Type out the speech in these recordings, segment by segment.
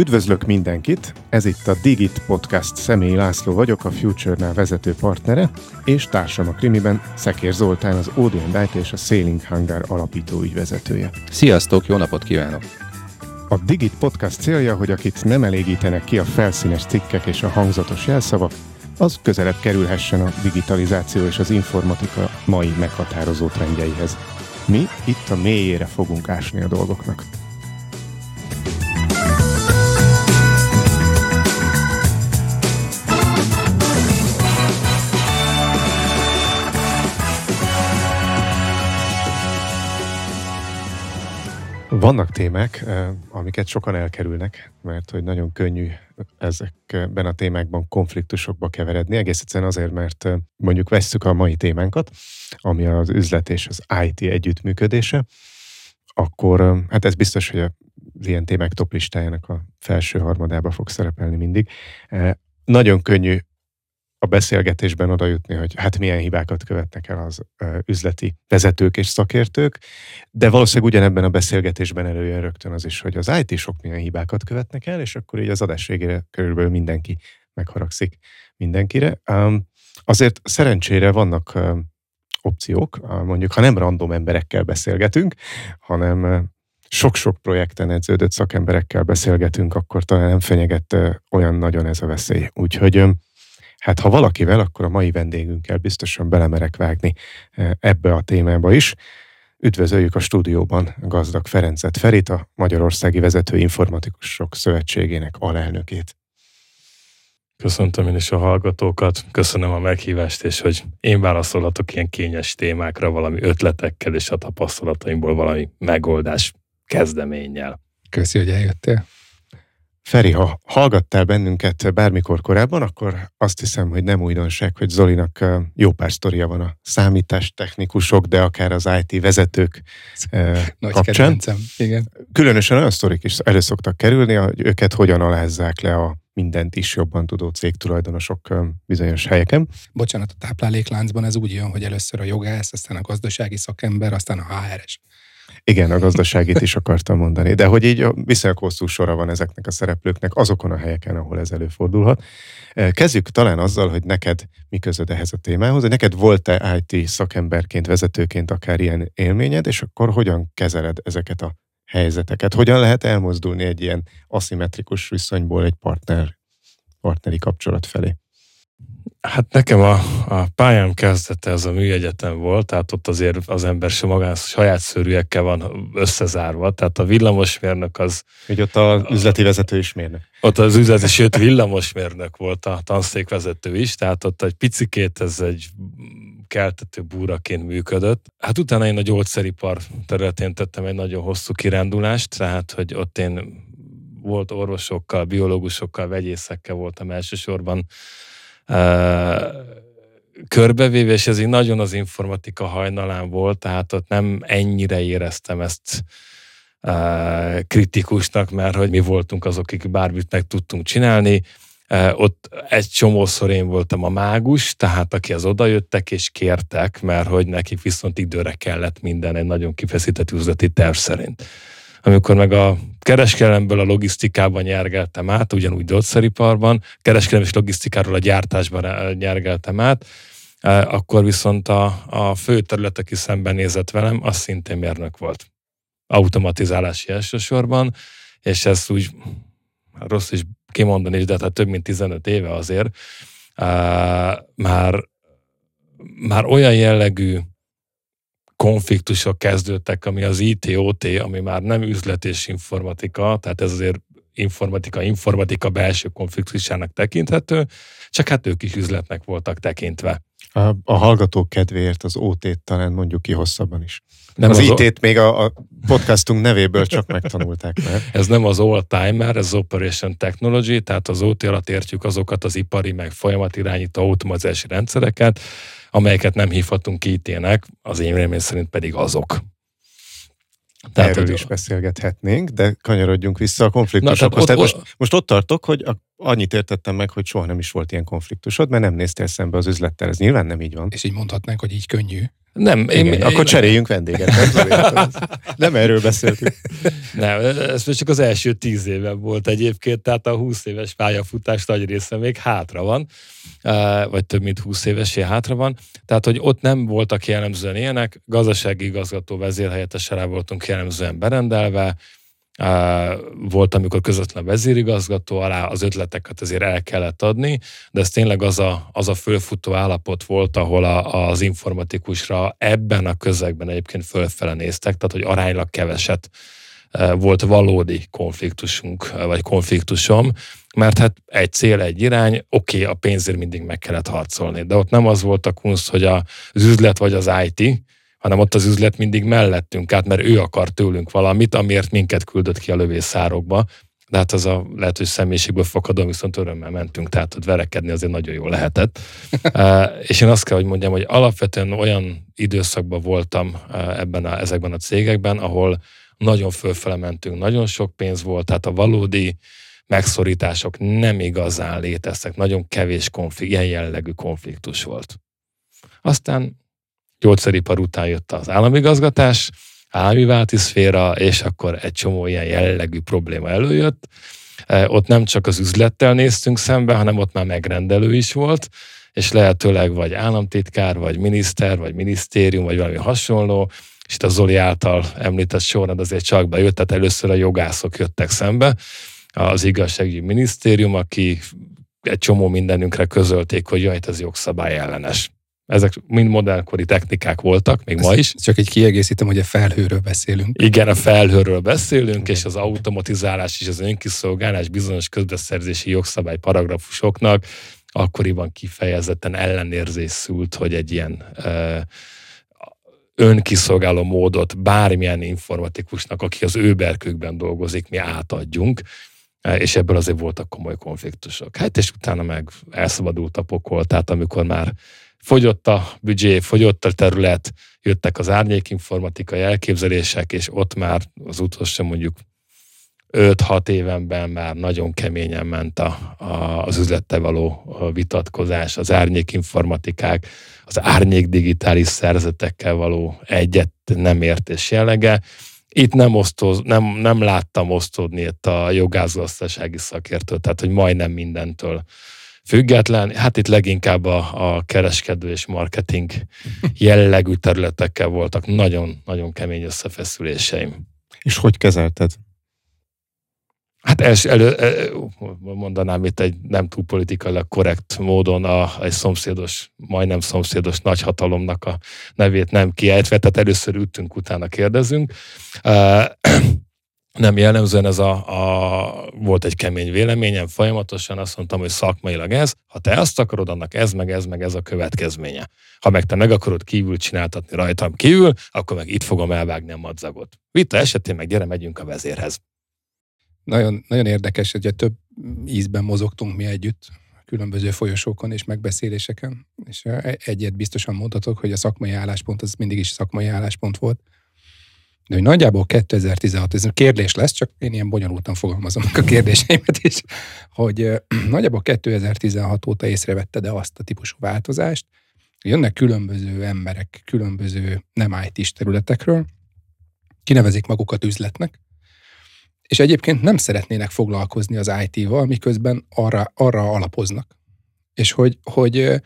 Üdvözlök mindenkit! Ez itt a Digit Podcast. Személyi László vagyok, a Future-nál vezető partnere, és társam a krimiben Szekér Zoltán, az Odeon Light és a Sailing Hangar alapító ügyvezetője. Sziasztok, jó napot kívánok! A Digit Podcast célja, hogy akit nem elégítenek ki a felszínes cikkek és a hangzatos jelszavak, az közelebb kerülhessen a digitalizáció és az informatika mai meghatározó trendjeihez. Mi itt a mélyére fogunk ásni a dolgoknak. Vannak témák, amiket sokan elkerülnek, mert hogy nagyon könnyű ezekben a témákban konfliktusokba keveredni. Egész egyszerűen azért, mert mondjuk vesszük a mai témánkat, ami az üzlet és az IT együttműködése, akkor hát ez biztos, hogy az ilyen témák top listájának a felső harmadába fog szerepelni mindig. Nagyon könnyű a beszélgetésben oda jutni, hogy hát milyen hibákat követnek el az üzleti vezetők és szakértők, de valószínűleg ugyanebben a beszélgetésben előjön rögtön az is, hogy az IT-sok milyen hibákat követnek el, és akkor így az adás végére körülbelül mindenki megharagszik mindenkire. Azért szerencsére vannak opciók, mondjuk ha nem random emberekkel beszélgetünk, hanem sok-sok projekten edződött szakemberekkel beszélgetünk, akkor talán nem fenyeget olyan nagyon ez a veszély. Úgyhogy Hát ha valakivel, akkor a mai vendégünkkel biztosan belemerek vágni e, ebbe a témába is. Üdvözöljük a stúdióban Gazdag Ferencet Ferit, a Magyarországi Vezető Informatikusok Szövetségének alelnökét. Köszöntöm én is a hallgatókat, köszönöm a meghívást, és hogy én válaszolhatok ilyen kényes témákra valami ötletekkel, és a tapasztalataimból valami megoldás kezdeménnyel. Köszi, hogy eljöttél. Feri, ha hallgattál bennünket bármikor korábban, akkor azt hiszem, hogy nem újdonság, hogy Zolinak jó pár sztoria van a számítástechnikusok, de akár az IT vezetők Nagy kapcsán. Kedvencem. Igen. Különösen olyan sztorik is elő szoktak kerülni, hogy őket hogyan alázzák le a mindent is jobban tudó cégtulajdonosok bizonyos helyeken. Bocsánat, a táplálékláncban ez úgy jön, hogy először a jogász, aztán a gazdasági szakember, aztán a HRS. Igen, a gazdaságit is akartam mondani, de hogy így viszonylag hosszú sora van ezeknek a szereplőknek azokon a helyeken, ahol ez előfordulhat. Kezdjük talán azzal, hogy neked mi közöd ehhez a témához, hogy neked volt-e IT szakemberként, vezetőként akár ilyen élményed, és akkor hogyan kezeled ezeket a helyzeteket? Hogyan lehet elmozdulni egy ilyen aszimmetrikus viszonyból egy partner, partneri kapcsolat felé? Hát nekem a, a pályám kezdete ez a műegyetem volt, tehát ott azért az ember se magán saját szörűekkel van összezárva, tehát a villamosmérnök az... Így ott az üzleti vezető is mérnök. Ott az üzleti, sőt villamosmérnök volt a tanszékvezető is, tehát ott egy picikét ez egy keltető búraként működött. Hát utána én a gyógyszeripar területén tettem egy nagyon hosszú kirándulást, tehát hogy ott én volt orvosokkal, biológusokkal, vegyészekkel voltam elsősorban körbevéve, és ez így nagyon az informatika hajnalán volt, tehát ott nem ennyire éreztem ezt kritikusnak, mert hogy mi voltunk azok, akik bármit meg tudtunk csinálni. Ott egy csomószor én voltam a mágus, tehát aki az odajöttek és kértek, mert hogy nekik viszont időre kellett minden egy nagyon kifeszített üzleti terv szerint amikor meg a kereskedelemből a logisztikában nyergeltem át, ugyanúgy gyógyszeriparban, kereskedelem és logisztikáról a gyártásban nyergeltem át, e, akkor viszont a, a fő terület, aki szembenézett velem, az szintén mérnök volt. Automatizálási elsősorban, és ez úgy rossz is kimondani is, de hát több mint 15 éve azért, uh, már, már olyan jellegű konfliktusok kezdődtek, ami az IT-OT, ami már nem üzlet és informatika, tehát ez azért informatika, informatika belső konfliktusának tekinthető, csak hát ők is üzletnek voltak tekintve. A, a hallgatók kedvéért az OT-t talán mondjuk ki hosszabban is. Nem az, az IT-t még a, a podcastunk nevéből csak megtanulták mert... Ez nem az all-timer, ez az Operation Technology, tehát az OT alatt értjük azokat az ipari meg folyamatirányító automatizási rendszereket, amelyeket nem hívhatunk IT-nek, az én remény szerint pedig azok. Tehát, Erről hogy... is beszélgethetnénk, de kanyarodjunk vissza a konfliktusokhoz. Na, ott, most, most ott tartok, hogy a, annyit értettem meg, hogy soha nem is volt ilyen konfliktusod, mert nem néztél szembe az üzlettel. Ez nyilván nem így van. És így mondhatnánk, hogy így könnyű. Nem, én, én, akkor cseréljünk vendéget. Nem, nem erről beszéltünk. Nem, ez csak az első tíz éven volt egyébként, tehát a 20 éves pályafutás nagy része még hátra van, vagy több mint 20 évesé hátra van. Tehát, hogy ott nem voltak jellemzően ilyenek, gazdasági igazgató vezérhelyettesre voltunk jellemzően berendelve, volt, amikor közvetlen vezérigazgató alá az ötleteket azért el kellett adni, de ez tényleg az a, az a fölfutó állapot volt, ahol a, az informatikusra ebben a közegben egyébként fölfele néztek, tehát hogy aránylag keveset volt valódi konfliktusunk, vagy konfliktusom, mert hát egy cél, egy irány, oké, okay, a pénzért mindig meg kellett harcolni, de ott nem az volt a kunst, hogy az üzlet vagy az IT, hanem ott az üzlet mindig mellettünk át, mert ő akar tőlünk valamit, amiért minket küldött ki a lövészárokba. De hát az a lehet, hogy személyiségből fakadom, viszont örömmel mentünk, tehát hogy verekedni azért nagyon jól lehetett. és én azt kell, hogy mondjam, hogy alapvetően olyan időszakban voltam ebben a, ezekben a cégekben, ahol nagyon fölfele mentünk, nagyon sok pénz volt, tehát a valódi megszorítások nem igazán léteztek, nagyon kevés konflikt, ilyen jellegű konfliktus volt. Aztán gyógyszeripar után jött az államigazgatás, állami válti szféra, és akkor egy csomó ilyen jellegű probléma előjött. E, ott nem csak az üzlettel néztünk szembe, hanem ott már megrendelő is volt, és lehetőleg vagy államtitkár, vagy miniszter, vagy minisztérium, vagy valami hasonló, és itt a Zoli által említett sorrend azért csak bejött, tehát először a jogászok jöttek szembe, az igazságügyi minisztérium, aki egy csomó mindenünkre közölték, hogy jaj, ez jogszabály ellenes. Ezek mind modellkori technikák voltak, még Ezt ma is. Csak egy kiegészítem, hogy a felhőről beszélünk. Igen, a felhőről beszélünk, és az automatizálás és az önkiszolgálás bizonyos közbeszerzési jogszabály paragrafusoknak akkoriban kifejezetten ellenérzés szült, hogy egy ilyen ö, önkiszolgáló módot bármilyen informatikusnak, aki az ő berkükben dolgozik, mi átadjunk és ebből azért voltak komoly konfliktusok. Hát és utána meg elszabadult a pokol, tehát amikor már fogyott a büdzsé, fogyott a terület, jöttek az árnyékinformatikai elképzelések, és ott már az utolsó mondjuk 5-6 évenben már nagyon keményen ment a, a, az üzlettel való vitatkozás, az árnyékinformatikák, az árnyék digitális szerzetekkel való egyet nem értés jellege. Itt nem, osztoz, nem, nem láttam osztódni itt a jogászgazdasági szakértő, tehát hogy majdnem mindentől független. Hát itt leginkább a, a kereskedő és marketing jellegű területekkel voltak nagyon-nagyon kemény összefeszüléseim. És hogy kezelted? Hát els, elő, e, mondanám itt egy nem túl politikailag korrekt módon a, egy szomszédos, majdnem szomszédos nagyhatalomnak a nevét nem kiejtve, tehát először ütünk, utána kérdezünk. Nem jellemzően ez a, a, volt egy kemény véleményem, folyamatosan azt mondtam, hogy szakmailag ez, ha te azt akarod, annak ez, meg ez, meg ez a következménye. Ha meg te meg akarod kívül csináltatni rajtam kívül, akkor meg itt fogom elvágni a madzagot. Vita esetén meg gyere, megyünk a vezérhez. Nagyon, nagyon érdekes, hogy több ízben mozogtunk mi együtt, különböző folyosókon és megbeszéléseken, és egyet biztosan mondhatok, hogy a szakmai álláspont az mindig is szakmai álláspont volt, de hogy nagyjából 2016, ez kérdés lesz, csak én ilyen bonyolultan fogalmazom a kérdéseimet is, hogy nagyjából 2016 óta észrevette de azt a típusú változást, jönnek különböző emberek, különböző nem IT-s területekről, kinevezik magukat üzletnek, és egyébként nem szeretnének foglalkozni az IT-val, miközben arra, arra alapoznak. És hogy, hogy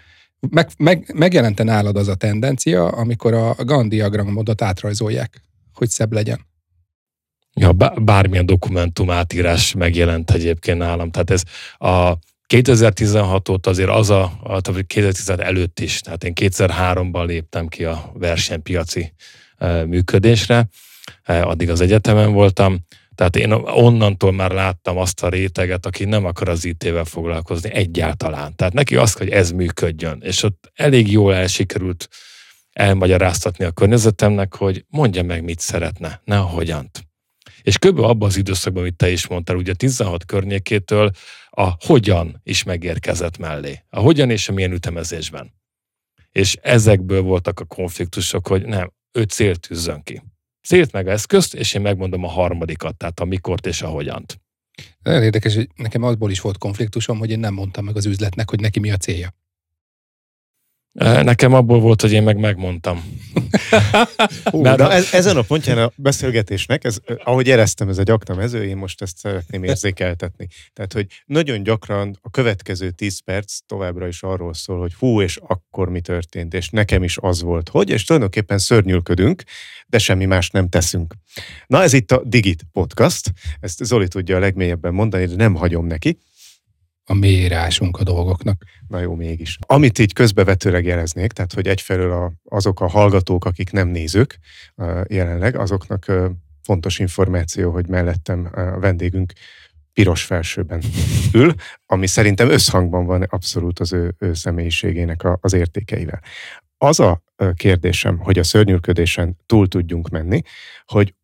meg, meg, megjelente nálad az a tendencia, amikor a Gann diagramodot átrajzolják hogy szebb legyen. Ja, bármilyen dokumentum átírás megjelent egyébként nálam. Tehát ez a 2016 óta azért az a, a 2016 előtt is, tehát én 2003-ban léptem ki a versenypiaci e, működésre, e, addig az egyetemen voltam, tehát én onnantól már láttam azt a réteget, aki nem akar az IT-vel foglalkozni egyáltalán. Tehát neki az, hogy ez működjön. És ott elég jól elsikerült elmagyaráztatni a környezetemnek, hogy mondja meg, mit szeretne, ne a hogyant. És kb. abban az időszakban, amit te is mondtál, ugye 16 környékétől a hogyan is megérkezett mellé. A hogyan és a milyen ütemezésben. És ezekből voltak a konfliktusok, hogy nem, ő célt tűzzön ki. Célt meg eszközt, és én megmondom a harmadikat, tehát a mikort és a hogyant. Nagyon érdekes, hogy nekem azból is volt konfliktusom, hogy én nem mondtam meg az üzletnek, hogy neki mi a célja. Nekem abból volt, hogy én meg megmondtam. Hú, Mert de ez, ezen a pontján a beszélgetésnek, ez, ahogy éreztem, ez egy akta mező, én most ezt szeretném érzékeltetni. Tehát, hogy nagyon gyakran a következő 10 perc továbbra is arról szól, hogy hú, és akkor mi történt, és nekem is az volt, hogy, és tulajdonképpen szörnyülködünk, de semmi más nem teszünk. Na, ez itt a Digit Podcast, ezt Zoli tudja a legmélyebben mondani, de nem hagyom neki a mélyírásunk a dolgoknak. Na jó, mégis. Amit így közbevetőleg jeleznék, tehát hogy egyfelől a, azok a hallgatók, akik nem nézők jelenleg, azoknak fontos információ, hogy mellettem a vendégünk piros felsőben ül, ami szerintem összhangban van abszolút az ő, ő személyiségének a, az értékeivel. Az a kérdésem, hogy a szörnyűködésen túl tudjunk menni, hogy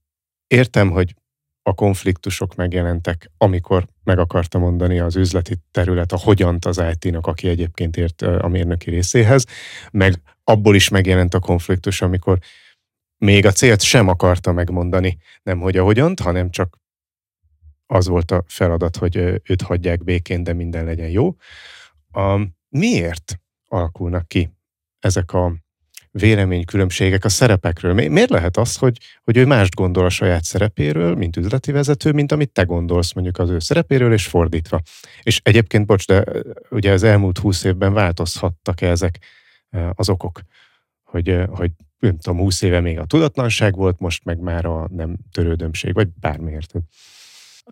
értem, hogy a konfliktusok megjelentek, amikor meg akarta mondani az üzleti terület a hogyant az IT-nak, aki egyébként ért a mérnöki részéhez, meg abból is megjelent a konfliktus, amikor még a célt sem akarta megmondani, nem hogy a hogyant, hanem csak az volt a feladat, hogy őt hagyják békén, de minden legyen jó. A, miért alakulnak ki ezek a véleménykülönbségek a szerepekről. Miért lehet az, hogy, hogy ő mást gondol a saját szerepéről, mint üzleti vezető, mint amit te gondolsz mondjuk az ő szerepéről, és fordítva. És egyébként, bocs, de ugye az elmúlt húsz évben változhattak -e ezek az okok, hogy, hogy nem tudom, húsz éve még a tudatlanság volt, most meg már a nem törődömség, vagy bármiért.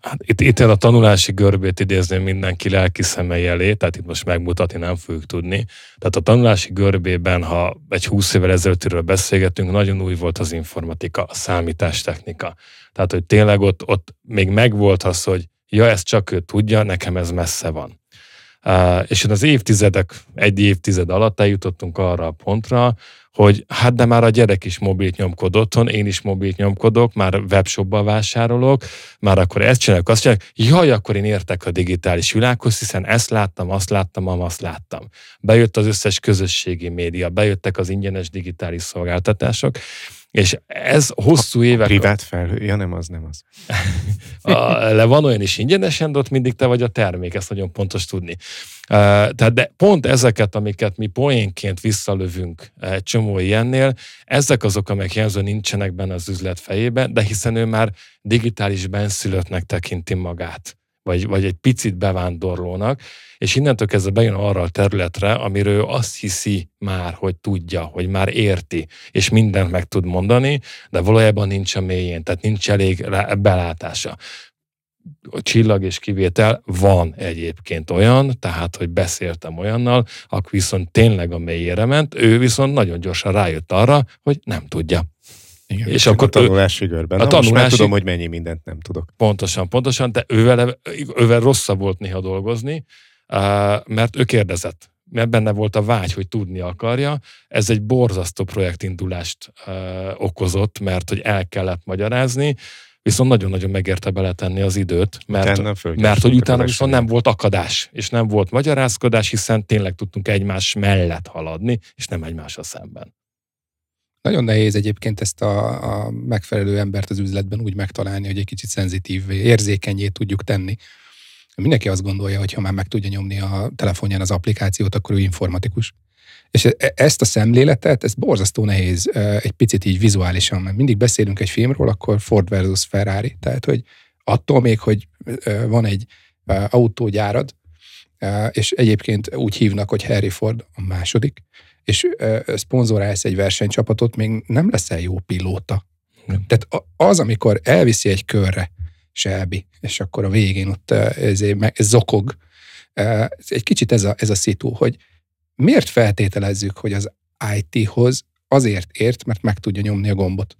Hát itt, itt a tanulási görbét idézném mindenki lelki szemei elé, tehát itt most megmutatni nem fogjuk tudni. Tehát a tanulási görbében, ha egy 20 évvel ezelőttről beszélgetünk, nagyon új volt az informatika, a számítástechnika. Tehát, hogy tényleg ott, ott még megvolt az, hogy ja, ezt csak ő tudja, nekem ez messze van. És az évtizedek, egy évtized alatt eljutottunk arra a pontra, hogy hát de már a gyerek is mobilt nyomkod otthon, én is mobilt nyomkodok, már webshopba vásárolok, már akkor ezt csinálok, azt csinálok, jaj, akkor én értek a digitális világhoz, hiszen ezt láttam, azt láttam, azt láttam. Bejött az összes közösségi média, bejöttek az ingyenes digitális szolgáltatások, és ez hosszú évek... A privát felhő, ja nem az, nem az. a, le van olyan is ingyenesen, de ott mindig te vagy a termék, ezt nagyon pontos tudni. Tehát de pont ezeket, amiket mi poénként visszalövünk egy csomó ilyennél, ezek azok, amelyek jelző nincsenek benne az üzlet fejében, de hiszen ő már digitális benszülöttnek tekinti magát vagy, vagy egy picit bevándorlónak, és innentől kezdve bejön arra a területre, amiről azt hiszi már, hogy tudja, hogy már érti, és mindent meg tud mondani, de valójában nincs a mélyén, tehát nincs elég belátása csillag és kivétel van egyébként olyan, tehát, hogy beszéltem olyannal, aki viszont tényleg a mélyére ment, ő viszont nagyon gyorsan rájött arra, hogy nem tudja. Igen, és akkor a tanulási görben. A Na, tanulási... Most már tudom, hogy mennyi mindent nem tudok. Pontosan, pontosan, de ővel, ővel rosszabb volt néha dolgozni, mert ő kérdezett. Mert benne volt a vágy, hogy tudni akarja. Ez egy borzasztó projektindulást okozott, mert hogy el kellett magyarázni, viszont nagyon-nagyon megérte beletenni az időt, mert, mert hogy utána viszont nem volt akadás, és nem volt magyarázkodás, hiszen tényleg tudtunk egymás mellett haladni, és nem egymásra szemben. Nagyon nehéz egyébként ezt a, a megfelelő embert az üzletben úgy megtalálni, hogy egy kicsit szenzitív, érzékenyé tudjuk tenni. Mindenki azt gondolja, hogy ha már meg tudja nyomni a telefonján az applikációt, akkor ő informatikus. És e, ezt a szemléletet, ez borzasztó nehéz egy picit így vizuálisan, mert mindig beszélünk egy filmről, akkor Ford versus Ferrari. Tehát, hogy attól még, hogy van egy autógyárad, és egyébként úgy hívnak, hogy Harry Ford a második, és szponzorálsz egy versenycsapatot, még nem leszel jó pilóta. Nem. Tehát az, amikor elviszi egy körre Shelby, és akkor a végén ott ez, ez zokog, egy kicsit ez a, ez a szitu, hogy miért feltételezzük, hogy az IT-hoz azért ért, mert meg tudja nyomni a gombot.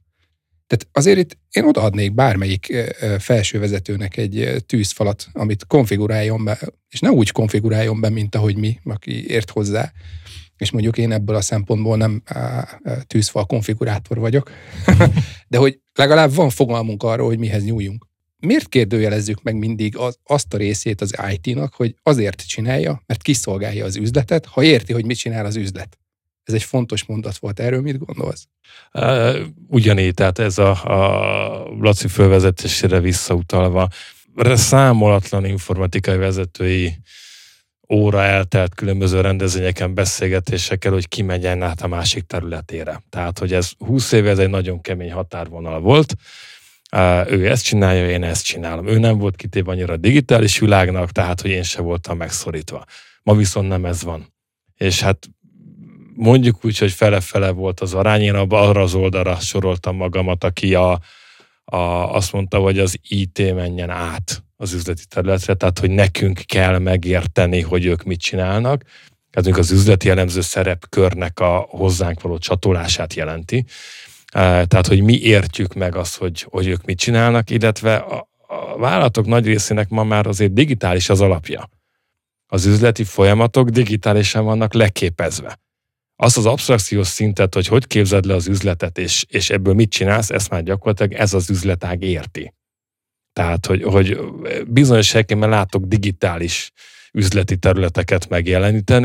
Tehát azért itt én odaadnék bármelyik felső vezetőnek egy tűzfalat, amit konfiguráljon be, és ne úgy konfiguráljon be, mint ahogy mi, aki ért hozzá, és mondjuk én ebből a szempontból nem tűzfal konfigurátor vagyok, de hogy legalább van fogalmunk arról, hogy mihez nyúljunk. Miért kérdőjelezzük meg mindig az, azt a részét az IT-nak, hogy azért csinálja, mert kiszolgálja az üzletet, ha érti, hogy mit csinál az üzlet? Ez egy fontos mondat volt. Erről mit gondolsz? Ugyanígy, tehát ez a, a Laci fölvezetésére visszautalva, számolatlan informatikai vezetői óra eltelt különböző rendezvényeken, beszélgetésekkel, hogy kimenjen át a másik területére. Tehát, hogy ez 20 éve ez egy nagyon kemény határvonal volt. Ő ezt csinálja, én ezt csinálom. Ő nem volt kitéve annyira a digitális világnak, tehát, hogy én se voltam megszorítva. Ma viszont nem ez van. És hát mondjuk úgy, hogy fele-fele volt az arány, én arra az oldalra soroltam magamat, aki a, a, azt mondta, hogy az IT menjen át az üzleti területre, tehát hogy nekünk kell megérteni, hogy ők mit csinálnak. Ez az üzleti jellemző szerepkörnek a hozzánk való csatolását jelenti. Tehát, hogy mi értjük meg azt, hogy, hogy ők mit csinálnak, illetve a, a vállalatok nagy részének ma már azért digitális az alapja. Az üzleti folyamatok digitálisan vannak leképezve. Azt az absztrakciós szintet, hogy hogy képzeld le az üzletet, és, és ebből mit csinálsz, ezt már gyakorlatilag ez az üzletág érti. Tehát, hogy, hogy bizonyos helyeken látok digitális üzleti területeket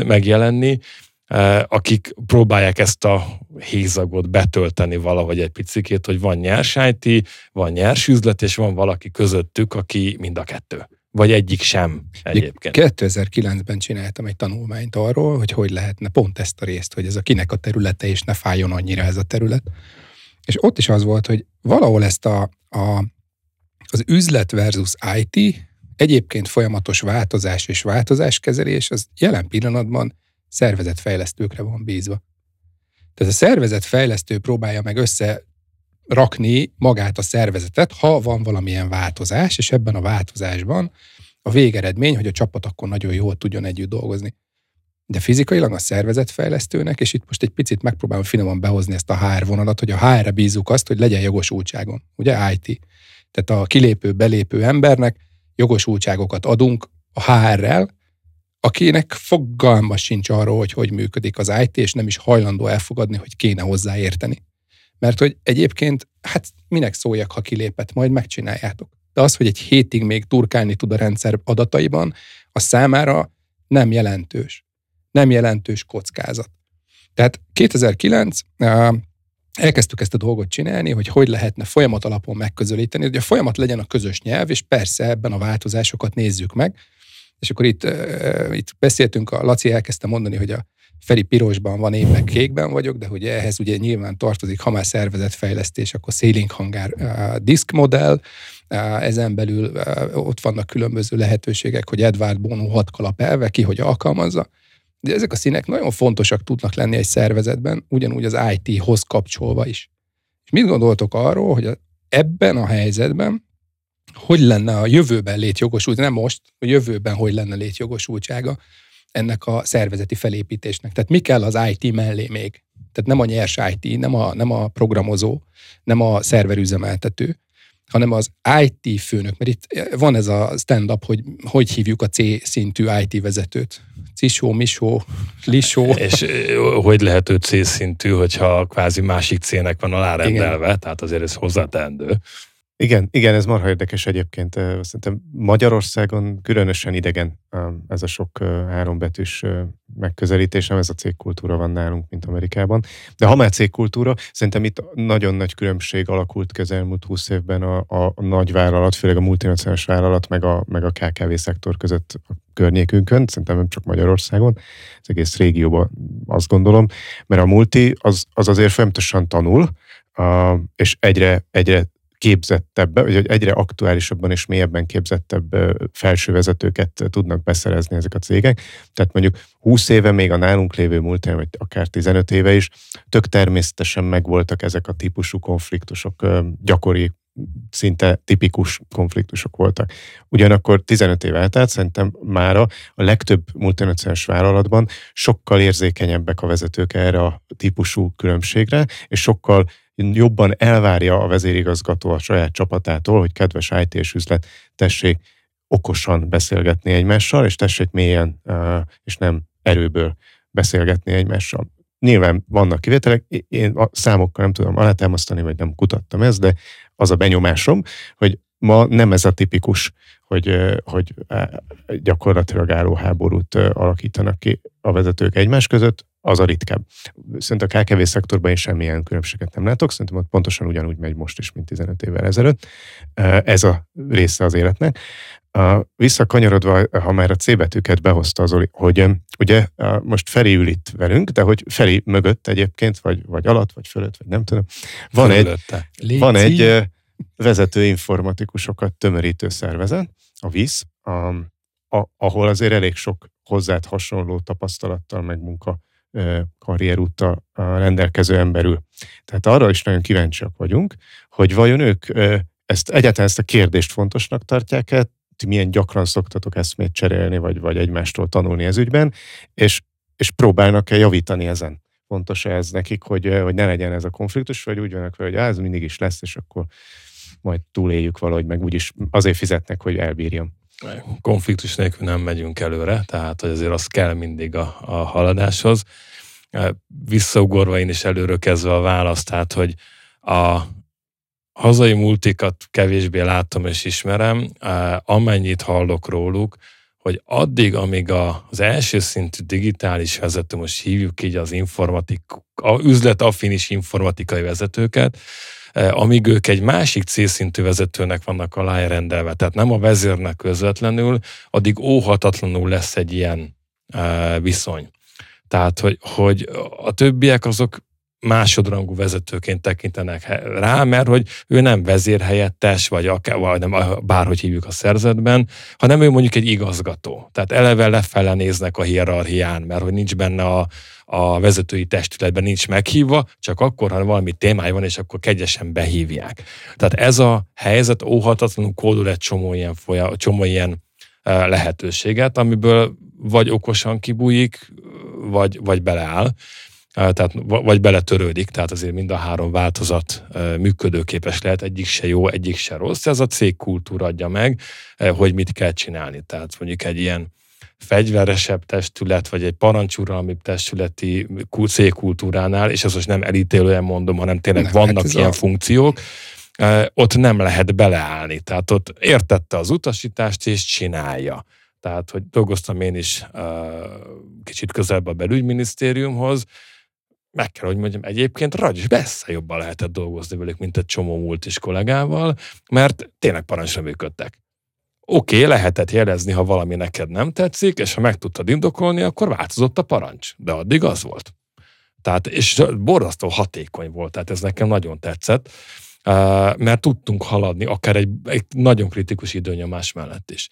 megjelenni, eh, akik próbálják ezt a hézagot betölteni valahogy egy picikét, hogy van nyers IT, van nyers üzlet, és van valaki közöttük, aki mind a kettő. Vagy egyik sem egyébként. 2009-ben csináltam egy tanulmányt arról, hogy hogy lehetne pont ezt a részt, hogy ez a kinek a területe, és ne fájjon annyira ez a terület. És ott is az volt, hogy valahol ezt a, a az üzlet versus IT, egyébként folyamatos változás és változáskezelés, az jelen pillanatban szervezetfejlesztőkre van bízva. Tehát a szervezetfejlesztő próbálja meg össze rakni magát a szervezetet, ha van valamilyen változás, és ebben a változásban a végeredmény, hogy a csapat akkor nagyon jól tudjon együtt dolgozni. De fizikailag a szervezetfejlesztőnek, és itt most egy picit megpróbálom finoman behozni ezt a HR vonalat, hogy a HR-re bízunk azt, hogy legyen jogosultságon, ugye IT. Tehát a kilépő, belépő embernek jogosultságokat adunk a HR-rel, akinek fogalma sincs arról, hogy hogy működik az IT, és nem is hajlandó elfogadni, hogy kéne hozzáérteni. Mert hogy egyébként, hát minek szóljak, ha kilépett, majd megcsináljátok. De az, hogy egy hétig még turkálni tud a rendszer adataiban, a számára nem jelentős. Nem jelentős kockázat. Tehát 2009 elkezdtük ezt a dolgot csinálni, hogy hogy lehetne folyamat alapon megközelíteni, hogy a folyamat legyen a közös nyelv, és persze ebben a változásokat nézzük meg. És akkor itt, uh, itt beszéltünk, a Laci elkezdte mondani, hogy a Feri pirosban van, én meg kékben vagyok, de hogy ehhez ugye nyilván tartozik, ha már szervezetfejlesztés, akkor Sailing Hangár uh, disk modell, uh, ezen belül ott vannak különböző lehetőségek, hogy Edward Bono hat kalap elve, ki hogy alkalmazza. De ezek a színek nagyon fontosak tudnak lenni egy szervezetben, ugyanúgy az IT-hoz kapcsolva is. És mit gondoltok arról, hogy ebben a helyzetben hogy lenne a jövőben létjogosult, nem most, a jövőben hogy lenne létjogosultsága ennek a szervezeti felépítésnek. Tehát mi kell az IT mellé még? Tehát nem a nyers IT, nem a, nem a programozó, nem a szerverüzemeltető, hanem az IT főnök, mert itt van ez a stand-up, hogy hogy hívjuk a C szintű IT vezetőt. Cisó, Misó, Lisó. És hogy lehet ő C szintű, hogyha kvázi másik C-nek van alárendelve, Igen. tehát azért ez hozzátendő. Igen, igen, ez marha érdekes egyébként. Szerintem Magyarországon különösen idegen ez a sok hárombetűs megközelítés, nem ez a cégkultúra van nálunk, mint Amerikában. De ha már cégkultúra, szerintem itt nagyon nagy különbség alakult közelmúlt 20 évben a, a, nagy vállalat, főleg a multinacionális vállalat, meg a, meg a KKV szektor között a környékünkön, szerintem nem csak Magyarországon, az egész régióban azt gondolom, mert a multi az, az azért folyamatosan tanul, Uh, és egyre, egyre képzettebb, vagy egyre aktuálisabban és mélyebben képzettebb felső vezetőket tudnak beszerezni ezek a cégek. Tehát mondjuk 20 éve még a nálunk lévő múlt vagy akár 15 éve is, tök természetesen megvoltak ezek a típusú konfliktusok, gyakori szinte tipikus konfliktusok voltak. Ugyanakkor 15 év eltelt, szerintem mára a legtöbb multinacionális vállalatban sokkal érzékenyebbek a vezetők erre a típusú különbségre, és sokkal jobban elvárja a vezérigazgató a saját csapatától, hogy kedves IT és üzlet, tessék okosan beszélgetni egymással, és tessék mélyen és nem erőből beszélgetni egymással. Nyilván vannak kivételek, én a számokkal nem tudom alátámasztani, vagy nem kutattam ezt, de az a benyomásom, hogy ma nem ez a tipikus, hogy, hogy gyakorlatilag álló háborút alakítanak ki a vezetők egymás között, az a ritkább. Szerintem a KKV szektorban én semmilyen különbséget nem látok, szerintem ott pontosan ugyanúgy megy most is, mint 15 évvel ezelőtt. Ez a része az életnek. Visszakanyarodva, ha már a C betűket behozta az Oli, hogy ugye most Feri ül itt velünk, de hogy Feri mögött egyébként, vagy, vagy alatt, vagy fölött, vagy nem tudom, van Fölötte. egy, van egy vezető informatikusokat tömörítő szervezet, a VISZ, a, a, ahol azért elég sok hozzád hasonló tapasztalattal, meg munka karrierúttal rendelkező emberül. Tehát arra is nagyon kíváncsiak vagyunk, hogy vajon ők ezt egyáltalán ezt a kérdést fontosnak tartják-e, ti milyen gyakran szoktatok eszmét cserélni, vagy, vagy egymástól tanulni ez ügyben, és, és próbálnak-e javítani ezen? Fontos-e ez nekik, hogy, hogy ne legyen ez a konfliktus, vagy úgy vannak hogy ez mindig is lesz, és akkor majd túléljük valahogy, meg úgyis azért fizetnek, hogy elbírjam. Konfliktus nélkül nem megyünk előre, tehát hogy azért az kell mindig a, a haladáshoz. Visszaugorva én is előről kezdve a választ, tehát hogy a hazai multikat kevésbé látom és ismerem, amennyit hallok róluk, hogy addig, amíg az első szintű digitális vezető, most hívjuk így az informatik, a üzletaffinis informatikai vezetőket, amíg ők egy másik C-szintű vezetőnek vannak alárendelve, tehát nem a vezérnek közvetlenül, addig óhatatlanul lesz egy ilyen viszony. Tehát, hogy, hogy a többiek azok másodrangú vezetőként tekintenek rá, mert hogy ő nem vezérhelyettes, vagy, akár, vagy nem, bárhogy hívjuk a szerzetben, hanem ő mondjuk egy igazgató. Tehát eleve lefele néznek a hierarchián, mert hogy nincs benne a, a vezetői testületben nincs meghívva, csak akkor, ha valami témája van, és akkor kegyesen behívják. Tehát ez a helyzet óhatatlanul kódol egy csomó ilyen, folya, csomó ilyen lehetőséget, amiből vagy okosan kibújik, vagy, vagy beleáll tehát vagy beletörődik, tehát azért mind a három változat működőképes lehet, egyik se jó, egyik se rossz. Ez a cégkultúra adja meg, hogy mit kell csinálni. Tehát mondjuk egy ilyen fegyveresebb testület, vagy egy parancsuralmi testületi cégkultúránál, és ez most nem elítélően mondom, hanem tényleg nem, vannak hát ilyen a... funkciók, ott nem lehet beleállni. Tehát ott értette az utasítást, és csinálja. Tehát, hogy dolgoztam én is kicsit közelebb a belügyminisztériumhoz, meg kell, hogy mondjam, egyébként ragyis messze jobban lehetett dolgozni velük, mint egy csomó múlt is kollégával, mert tényleg parancsra működtek. Oké, okay, lehetett jelezni, ha valami neked nem tetszik, és ha meg tudtad indokolni, akkor változott a parancs. De addig az volt. Tehát, és borzasztó hatékony volt, tehát ez nekem nagyon tetszett, mert tudtunk haladni akár egy, egy nagyon kritikus időnyomás mellett is.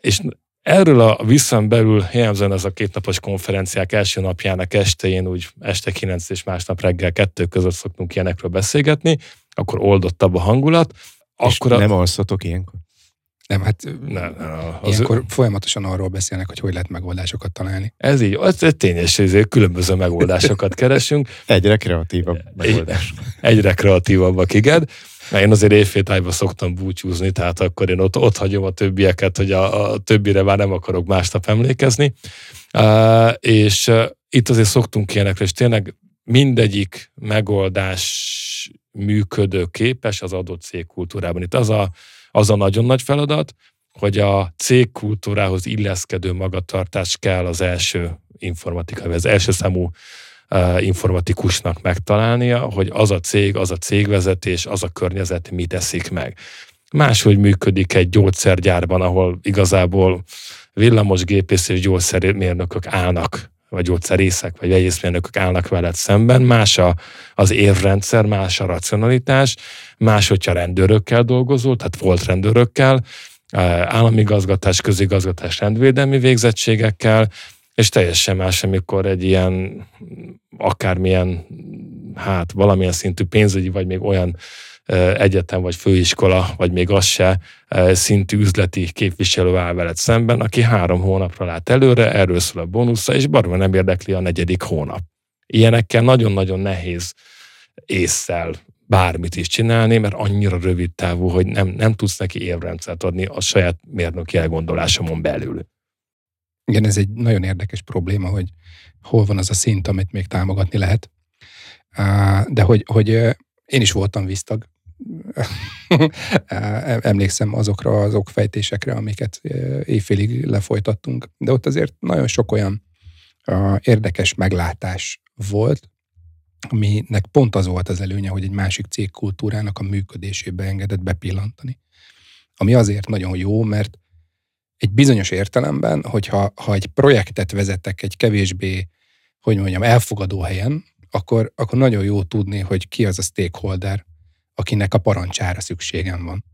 És Erről a visszan belül jellemzően ez a kétnapos konferenciák első napjának estején, úgy este 9 és másnap reggel kettő között szoktunk ilyenekről beszélgetni, akkor oldottabb a hangulat. És akkor nem a... alszatok ilyenkor? Nem, hát nem, nem, az ilyenkor ő... folyamatosan arról beszélnek, hogy hogy lehet megoldásokat találni. Ez így, ez, ez tényes, ezért különböző megoldásokat keresünk. Egyre kreatívabb megoldás. Egy, egyre kreatívabbak, igen. Mert én azért éjféltájban szoktam búcsúzni, tehát akkor én ott, ott hagyom a többieket, hogy a, a többire már nem akarok másnap emlékezni. Uh, és uh, itt azért szoktunk ilyenekre, és tényleg mindegyik megoldás működő képes az adott cégkultúrában. Itt az a, az a nagyon nagy feladat, hogy a cégkultúrához illeszkedő magatartás kell az első informatikai, az első számú informatikusnak megtalálnia, hogy az a cég, az a cégvezetés, az a környezet mit teszik meg. Máshogy működik egy gyógyszergyárban, ahol igazából villamos gépész és gyógyszermérnökök állnak vagy gyógyszerészek, vagy vegyészmérnökök állnak veled szemben, más a, az érrendszer, más a racionalitás, más, hogyha rendőrökkel dolgozol, tehát volt rendőrökkel, állami igazgatás, közigazgatás, rendvédelmi végzettségekkel, és teljesen más, amikor egy ilyen akármilyen, hát valamilyen szintű pénzügyi, vagy még olyan egyetem, vagy főiskola, vagy még az se szintű üzleti képviselő áll veled szemben, aki három hónapra lát előre, erről szól a bónusza, és barma nem érdekli a negyedik hónap. Ilyenekkel nagyon-nagyon nehéz észszel bármit is csinálni, mert annyira rövid távú, hogy nem, nem tudsz neki évrendszert adni a saját mérnöki elgondolásomon belül. Igen, ez egy nagyon érdekes probléma, hogy hol van az a szint, amit még támogatni lehet. De hogy, hogy én is voltam víztag. Emlékszem azokra az okfejtésekre, amiket éjfélig lefolytattunk. De ott azért nagyon sok olyan érdekes meglátás volt, aminek pont az volt az előnye, hogy egy másik cég kultúrának a működésébe engedett bepillantani. Ami azért nagyon jó, mert egy bizonyos értelemben, hogyha ha egy projektet vezetek egy kevésbé, hogy mondjam, elfogadó helyen, akkor, akkor nagyon jó tudni, hogy ki az a stakeholder, akinek a parancsára szükségem van.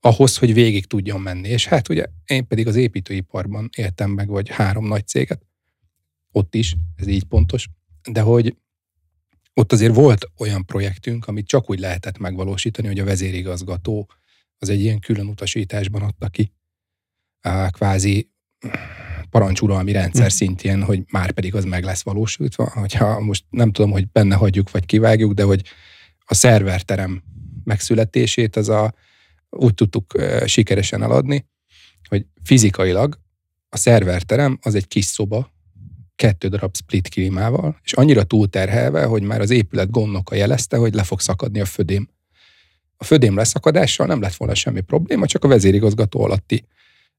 Ahhoz, hogy végig tudjon menni. És hát ugye én pedig az építőiparban éltem meg, vagy három nagy céget, ott is, ez így pontos, de hogy ott azért volt olyan projektünk, amit csak úgy lehetett megvalósítani, hogy a vezérigazgató az egy ilyen külön utasításban adta ki a kvázi parancsuralmi rendszer hm. szintjén, hogy már pedig az meg lesz valósítva. Hogyha most nem tudom, hogy benne hagyjuk, vagy kivágjuk, de hogy a szerverterem megszületését az a, úgy tudtuk sikeresen eladni, hogy fizikailag a szerverterem az egy kis szoba, kettő darab split klímával, és annyira túlterhelve, hogy már az épület gondnoka jelezte, hogy le fog szakadni a födém. A födém leszakadással nem lett volna semmi probléma, csak a vezérigazgató alatti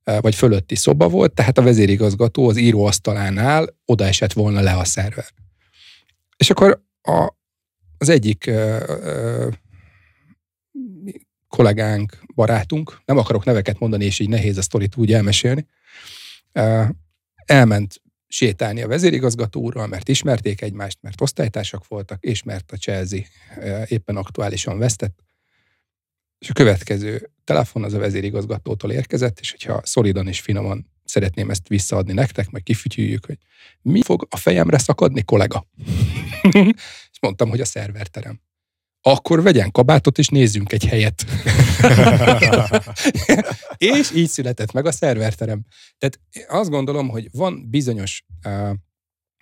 vagy fölötti szoba volt, tehát a vezérigazgató az íróasztalánál oda esett volna le a szerver. És akkor a, az egyik ö, ö, kollégánk, barátunk, nem akarok neveket mondani, és így nehéz a sztorit úgy elmesélni, ö, elment sétálni a vezérigazgató mert ismerték egymást, mert osztálytársak voltak, és mert a Chelsea éppen aktuálisan vesztett. És a következő telefon az a vezérigazgatótól érkezett, és hogyha szolidan és finoman szeretném ezt visszaadni nektek, meg kifütyüljük, hogy mi fog a fejemre szakadni, kollega? és mondtam, hogy a szerverterem. Akkor vegyen kabátot, és nézzünk egy helyet. és így született meg a szerverterem. Tehát azt gondolom, hogy van bizonyos uh,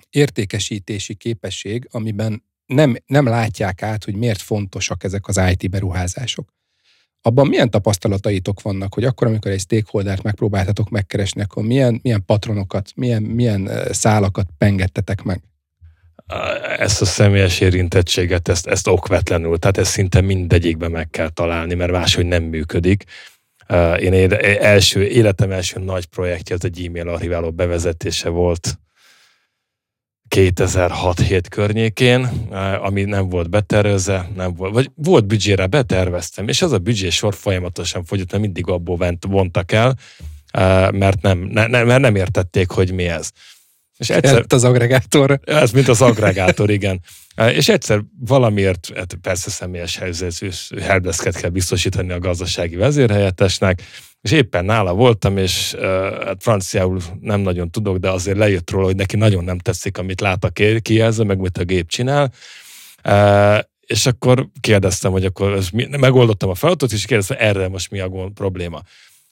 értékesítési képesség, amiben nem, nem látják át, hogy miért fontosak ezek az IT beruházások. Abban milyen tapasztalataitok vannak, hogy akkor, amikor egy stakeholdert megpróbáltatok megkeresni, akkor milyen, milyen patronokat, milyen, milyen szálakat pengettetek meg? Ezt a személyes érintettséget, ezt, ezt okvetlenül, tehát ezt szinte mindegyikben meg kell találni, mert máshogy nem működik. Én első, életem első nagy projektje, az egy e-mail archiváló bevezetése volt 2006-7 környékén, ami nem volt betervezve, nem volt, vagy volt büdzsére, beterveztem, és az a büdzsé sor folyamatosan fogyott, mert mindig abból vontak el, mert nem, ne, mert nem értették, hogy mi ez. És egyszer, az agregátor. Ez, mint az agregátor, igen. És egyszer valamiért, hát persze személyes helpdesket kell biztosítani a gazdasági vezérhelyettesnek, és éppen nála voltam, és hát franciául nem nagyon tudok, de azért lejött róla, hogy neki nagyon nem tetszik, amit lát a kijelző, meg mit a gép csinál. És akkor kérdeztem, hogy akkor mi, megoldottam a feladatot, és kérdeztem, erre most mi a gond, probléma.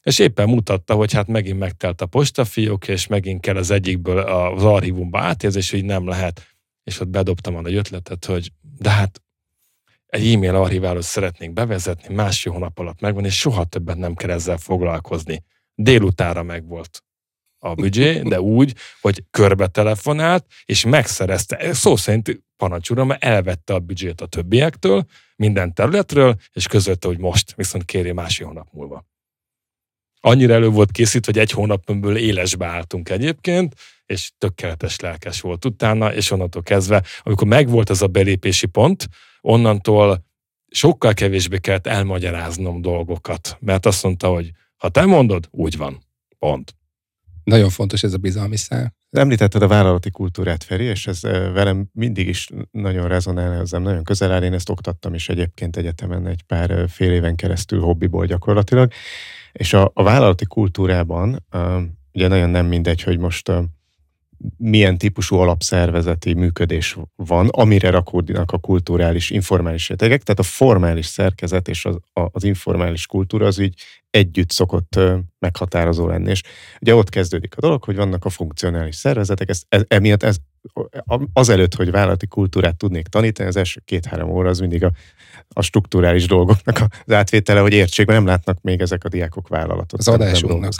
És éppen mutatta, hogy hát megint megtelt a postafiók, és megint kell az egyikből az archívumba átérzés, hogy nem lehet. És ott bedobtam a nagy ötletet, hogy de hát egy e-mail archiválót szeretnénk bevezetni, másfél hónap alatt megvan, és soha többet nem kell ezzel foglalkozni. Délutára megvolt a büdzsé, de úgy, hogy körbe telefonált, és megszerezte, szó szerint parancsuram, mert elvette a büdzsét a többiektől, minden területről, és közölte, hogy most viszont kéri másfél hónap múlva. Annyira elő volt készítve, hogy egy hónapból élesbe álltunk egyébként, és tökéletes lelkes volt utána, és onnantól kezdve, amikor megvolt ez a belépési pont, onnantól sokkal kevésbé kellett elmagyaráznom dolgokat, mert azt mondta, hogy ha te mondod, úgy van. Pont. Nagyon fontos ez a bizalmi szál. Említetted a vállalati kultúrát, Feri, és ez velem mindig is nagyon rezonál, ezzel nagyon közel áll. Én ezt oktattam is egyébként egyetemen egy pár fél éven keresztül hobbiból gyakorlatilag. És a, a vállalati kultúrában ugye nagyon nem mindegy, hogy most milyen típusú alapszervezeti működés van, amire rakódnak a kulturális, informális rétegek. Tehát a formális szerkezet és az, az informális kultúra az így együtt szokott meghatározó lenni. És ugye ott kezdődik a dolog, hogy vannak a funkcionális szervezetek, ez, ez, emiatt ez, azelőtt, hogy vállalati kultúrát tudnék tanítani, az első két-három óra az mindig a, a strukturális dolgoknak az átvétele, hogy értsék, mert nem látnak még ezek a diákok vállalatot. Az adásunknak,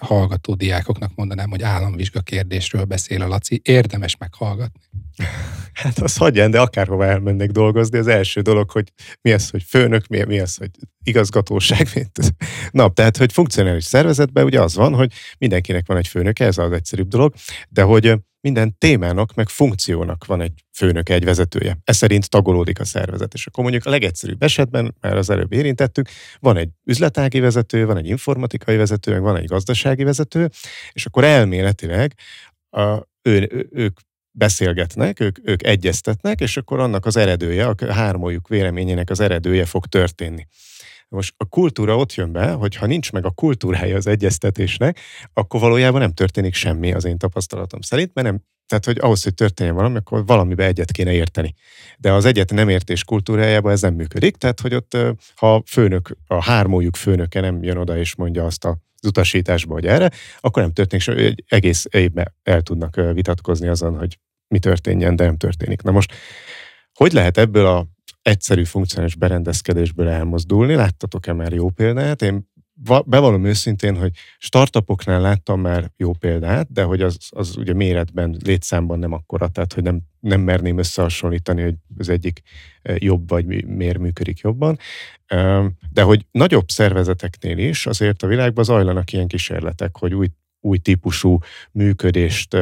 hallgató diákoknak mondanám, hogy államvizsga kérdésről beszél a Laci, érdemes meghallgatni. Hát az hagyján, de akárhova elmennek dolgozni, az első dolog, hogy mi az, hogy főnök, mi, mi az, hogy igazgatóság. Mint... Na, tehát, hogy funkcionális szervezetben ugye az van, hogy mindenkinek van egy főnöke, ez az egyszerűbb dolog, de hogy minden témának, meg funkciónak van egy főnök, egy vezetője. Ez szerint tagolódik a szervezet. És akkor mondjuk a legegyszerűbb esetben, mert az előbb érintettük, van egy üzletági vezető, van egy informatikai vezető, meg van egy gazdasági vezető, és akkor elméletileg a, ő, ő, ők beszélgetnek, ők, ők egyeztetnek, és akkor annak az eredője, a hármójuk véleményének az eredője fog történni. Most a kultúra ott jön be, hogy ha nincs meg a kultúrája az egyeztetésnek, akkor valójában nem történik semmi az én tapasztalatom szerint, mert nem, tehát, hogy ahhoz, hogy történjen valami, akkor valamibe egyet kéne érteni. De az egyet nem értés kultúrájában ez nem működik, tehát, hogy ott ha főnök, a hármójuk főnöke nem jön oda és mondja azt a az utasításba, hogy erre, akkor nem történik, hogy egész évben el tudnak vitatkozni azon, hogy mi történjen, de nem történik. Na most, hogy lehet ebből a egyszerű funkcionális berendezkedésből elmozdulni. Láttatok-e már jó példát? Én bevallom őszintén, hogy startupoknál láttam már jó példát, de hogy az, az ugye méretben, létszámban nem akkora, tehát hogy nem, nem merném összehasonlítani, hogy az egyik e, jobb vagy miért működik jobban. De hogy nagyobb szervezeteknél is azért a világban zajlanak ilyen kísérletek, hogy új, új típusú működést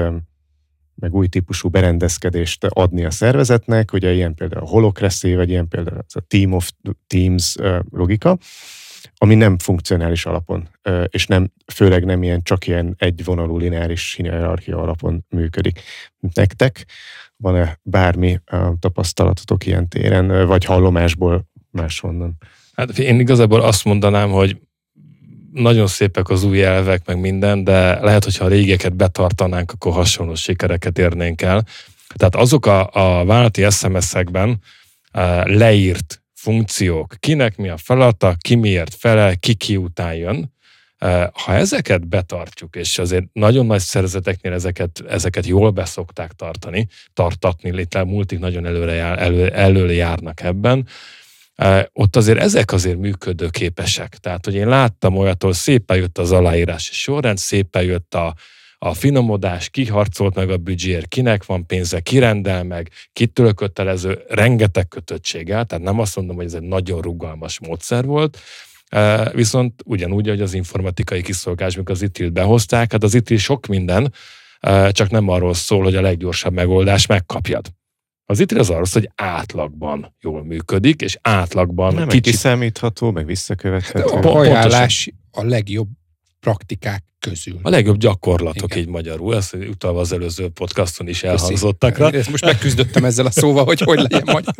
meg új típusú berendezkedést adni a szervezetnek, ugye ilyen például a Holocracy, vagy ilyen például a Team of Teams logika, ami nem funkcionális alapon, és nem, főleg nem ilyen, csak ilyen egyvonalú lineáris hierarchia alapon működik. Nektek van-e bármi tapasztalatotok ilyen téren, vagy hallomásból máshonnan? Hát én igazából azt mondanám, hogy nagyon szépek az új elvek, meg minden, de lehet, hogyha a régeket betartanánk, akkor hasonló sikereket érnénk el. Tehát azok a, a vállalati SMS-ekben uh, leírt funkciók, kinek mi a feladata, ki miért felel, ki ki után jön, uh, ha ezeket betartjuk, és azért nagyon nagy szervezeteknél ezeket, ezeket jól beszokták tartani, tartatni, létre multik nagyon előre jár, elő, előre járnak ebben, ott azért ezek azért működőképesek. Tehát, hogy én láttam olyatól, szépen jött az aláírási sorrend, szépen jött a, a finomodás, kiharcolt meg a büdzsér, kinek van pénze, kirendel meg, kitől kötelező, rengeteg kötöttséggel, tehát nem azt mondom, hogy ez egy nagyon rugalmas módszer volt, viszont ugyanúgy, hogy az informatikai kiszolgás, mikor az ITIL behozták, hát az ITIL sok minden, csak nem arról szól, hogy a leggyorsabb megoldás megkapjad. Az itt az arról, hogy átlagban jól működik, és átlagban Nem kicsit... kiszámítható, meg visszakövethető. A ajánlás a legjobb praktikák közül. A legjobb gyakorlatok Igen. így magyarul, ezt utalva az előző podcaston is elhangzottakra. Ezt most megküzdöttem ezzel a szóval, hogy hogy legyen magyar.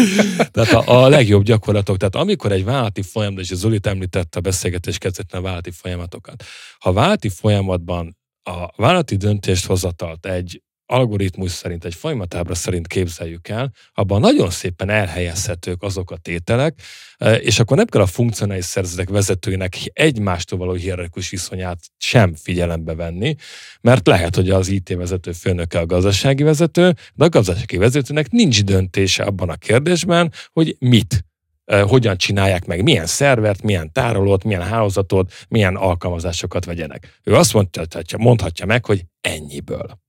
tehát a, a legjobb gyakorlatok, tehát amikor egy vállalati folyamat, és Zolit említette a beszélgetés kezdetben a vállalati folyamatokat, ha a vállalati folyamatban a vállalati döntést hozatalt egy algoritmus szerint, egy folyamatábra szerint képzeljük el, abban nagyon szépen elhelyezhetők azok a tételek, e, és akkor nem kell a funkcionális szerzetek vezetőinek egymástól való hierarchikus viszonyát sem figyelembe venni, mert lehet, hogy az IT vezető főnöke a gazdasági vezető, de a gazdasági vezetőnek nincs döntése abban a kérdésben, hogy mit e, hogyan csinálják meg, milyen szervert, milyen tárolót, milyen hálózatot, milyen alkalmazásokat vegyenek. Ő azt mondhatja, mondhatja meg, hogy ennyiből.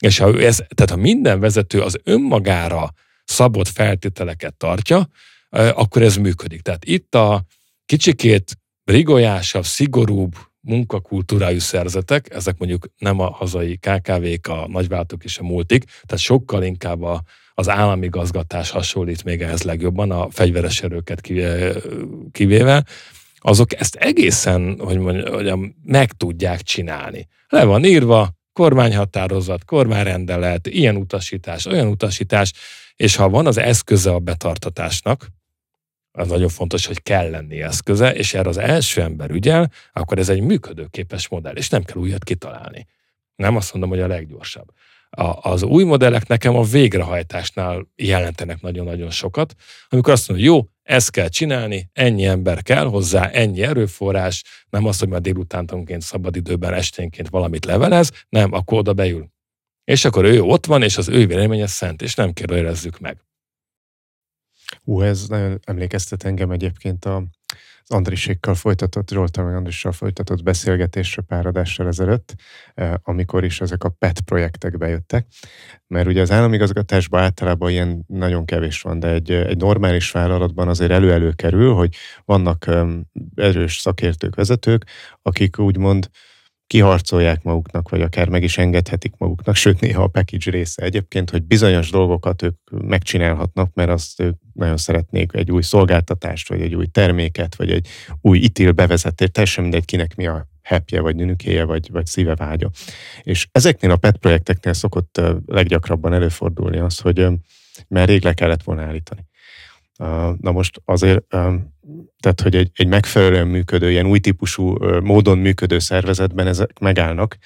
És ha, ez, tehát ha minden vezető az önmagára szabott feltételeket tartja, akkor ez működik. Tehát itt a kicsikét rigolyásabb, szigorúbb munkakultúrájú szerzetek, ezek mondjuk nem a hazai KKV-k, a nagyváltók és a multik, tehát sokkal inkább a, az állami gazgatás hasonlít még ehhez legjobban, a fegyveres erőket kivéve, azok ezt egészen, hogy mondjam, meg tudják csinálni. Le van írva, kormányhatározat, kormányrendelet, ilyen utasítás, olyan utasítás, és ha van az eszköze a betartatásnak, az nagyon fontos, hogy kell lenni eszköze, és erre az első ember ügyel, akkor ez egy működőképes modell, és nem kell újat kitalálni. Nem azt mondom, hogy a leggyorsabb. A, az új modellek nekem a végrehajtásnál jelentenek nagyon-nagyon sokat, amikor azt mondom, jó, ezt kell csinálni, ennyi ember kell hozzá, ennyi erőforrás, nem az, hogy már délutántonként, szabadidőben, esténként valamit levelez, nem, akkor oda beül. És akkor ő ott van, és az ő véleménye szent, és nem kérdőjelezzük meg. Ú, ez nagyon emlékeztet engem egyébként a Andrisékkal folytatott, Zsoltán meg Andrissal folytatott beszélgetésre pár adással ezelőtt, eh, amikor is ezek a PET projektek bejöttek, mert ugye az államigazgatásban általában ilyen nagyon kevés van, de egy, egy normális vállalatban azért elő-elő kerül, hogy vannak erős szakértők, vezetők, akik úgymond kiharcolják maguknak, vagy akár meg is engedhetik maguknak, sőt néha a package része egyébként, hogy bizonyos dolgokat ők megcsinálhatnak, mert azt ők nagyon szeretnék egy új szolgáltatást, vagy egy új terméket, vagy egy új itil bevezetést, teljesen mindegy kinek mi a happy vagy nünükéje, vagy, vagy szíve vágya. És ezeknél a pet projekteknél szokott leggyakrabban előfordulni az, hogy már rég le kellett volna állítani. Na most azért, tehát hogy egy, egy megfelelően működő, ilyen új típusú módon működő szervezetben ezek megállnak,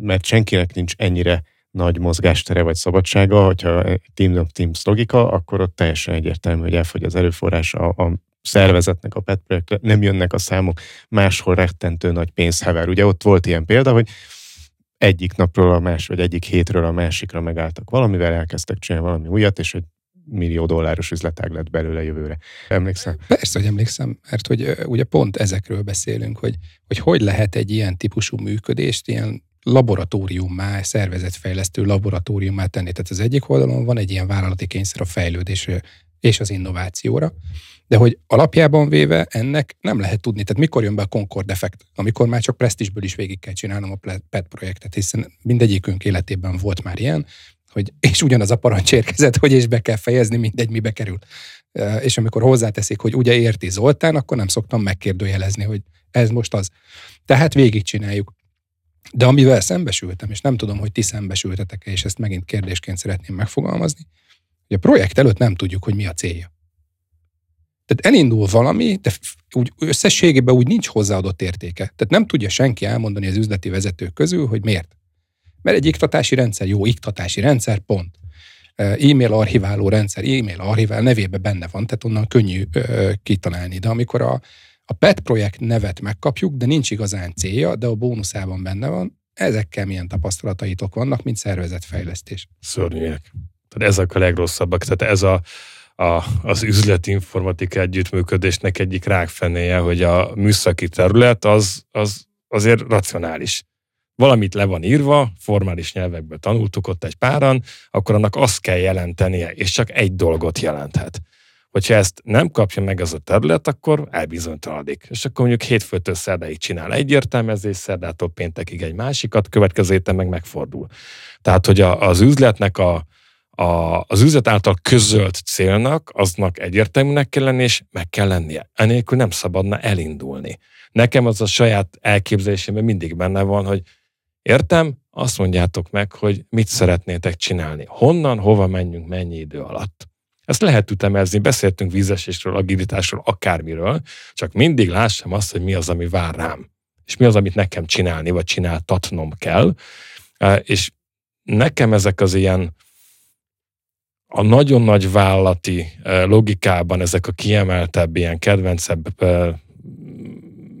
mert senkinek nincs ennyire nagy mozgástere vagy szabadsága, hogyha team teams logika, akkor ott teljesen egyértelmű, hogy elfogy az erőforrás a, a szervezetnek a PET projektre, nem jönnek a számok, máshol rettentő nagy pénz hever. Ugye ott volt ilyen példa, hogy egyik napról a más, vagy egyik hétről a másikra megálltak valamivel, elkezdtek csinálni valami újat, és egy millió dolláros üzletág lett belőle jövőre. Emlékszem? Persze, hogy emlékszem, mert hogy ugye pont ezekről beszélünk, hogy hogy, hogy lehet egy ilyen típusú működést, ilyen laboratóriummá, szervezetfejlesztő laboratóriummá tenni. Tehát az egyik oldalon van egy ilyen vállalati kényszer a fejlődésre és az innovációra, de hogy alapjában véve ennek nem lehet tudni. Tehát mikor jön be a Concord effekt? Amikor már csak presztisből is végig kell csinálnom a PET projektet, hiszen mindegyikünk életében volt már ilyen, hogy és ugyanaz a parancs érkezett, hogy és be kell fejezni, mindegy, mibe kerül. És amikor hozzáteszik, hogy ugye érti Zoltán, akkor nem szoktam megkérdőjelezni, hogy ez most az. Tehát végigcsináljuk. De amivel szembesültem, és nem tudom, hogy ti szembesültetek-e, és ezt megint kérdésként szeretném megfogalmazni, hogy a projekt előtt nem tudjuk, hogy mi a célja. Tehát elindul valami, de úgy összességében úgy nincs hozzáadott értéke. Tehát nem tudja senki elmondani az üzleti vezetők közül, hogy miért. Mert egy iktatási rendszer, jó iktatási rendszer, pont. E-mail archiváló rendszer, e-mail archivál nevében benne van, tehát onnan könnyű ö, kitalálni. De amikor a, a PET projekt nevet megkapjuk, de nincs igazán célja, de a bónuszában benne van, ezekkel milyen tapasztalataitok vannak, mint szervezetfejlesztés? Szörnyűek. Tehát ezek a legrosszabbak. Tehát ez a, a, az üzleti informatika együttműködésnek egyik rákfenéje, hogy a műszaki terület az, az azért racionális. Valamit le van írva, formális nyelvekből tanultuk ott egy páran, akkor annak azt kell jelentenie, és csak egy dolgot jelenthet. Hogyha ezt nem kapja meg az a terület, akkor elbizonytalanodik. És akkor mondjuk hétfőtől szerdáig csinál egy értelmezés, szerdától péntekig egy másikat, következő héten meg megfordul. Tehát, hogy a, az üzletnek a, a, az üzlet által közölt célnak, aznak egyértelműnek kell lenni, és meg kell lennie. Enélkül nem szabadna elindulni. Nekem az a saját elképzelésében mindig benne van, hogy értem, azt mondjátok meg, hogy mit szeretnétek csinálni. Honnan, hova menjünk, mennyi idő alatt. Ezt lehet ütemezni, beszéltünk vízesésről, agilitásról, akármiről, csak mindig lássam azt, hogy mi az, ami vár rám. És mi az, amit nekem csinálni, vagy csináltatnom kell. És nekem ezek az ilyen a nagyon nagy vállalati logikában ezek a kiemeltebb, ilyen kedvencebb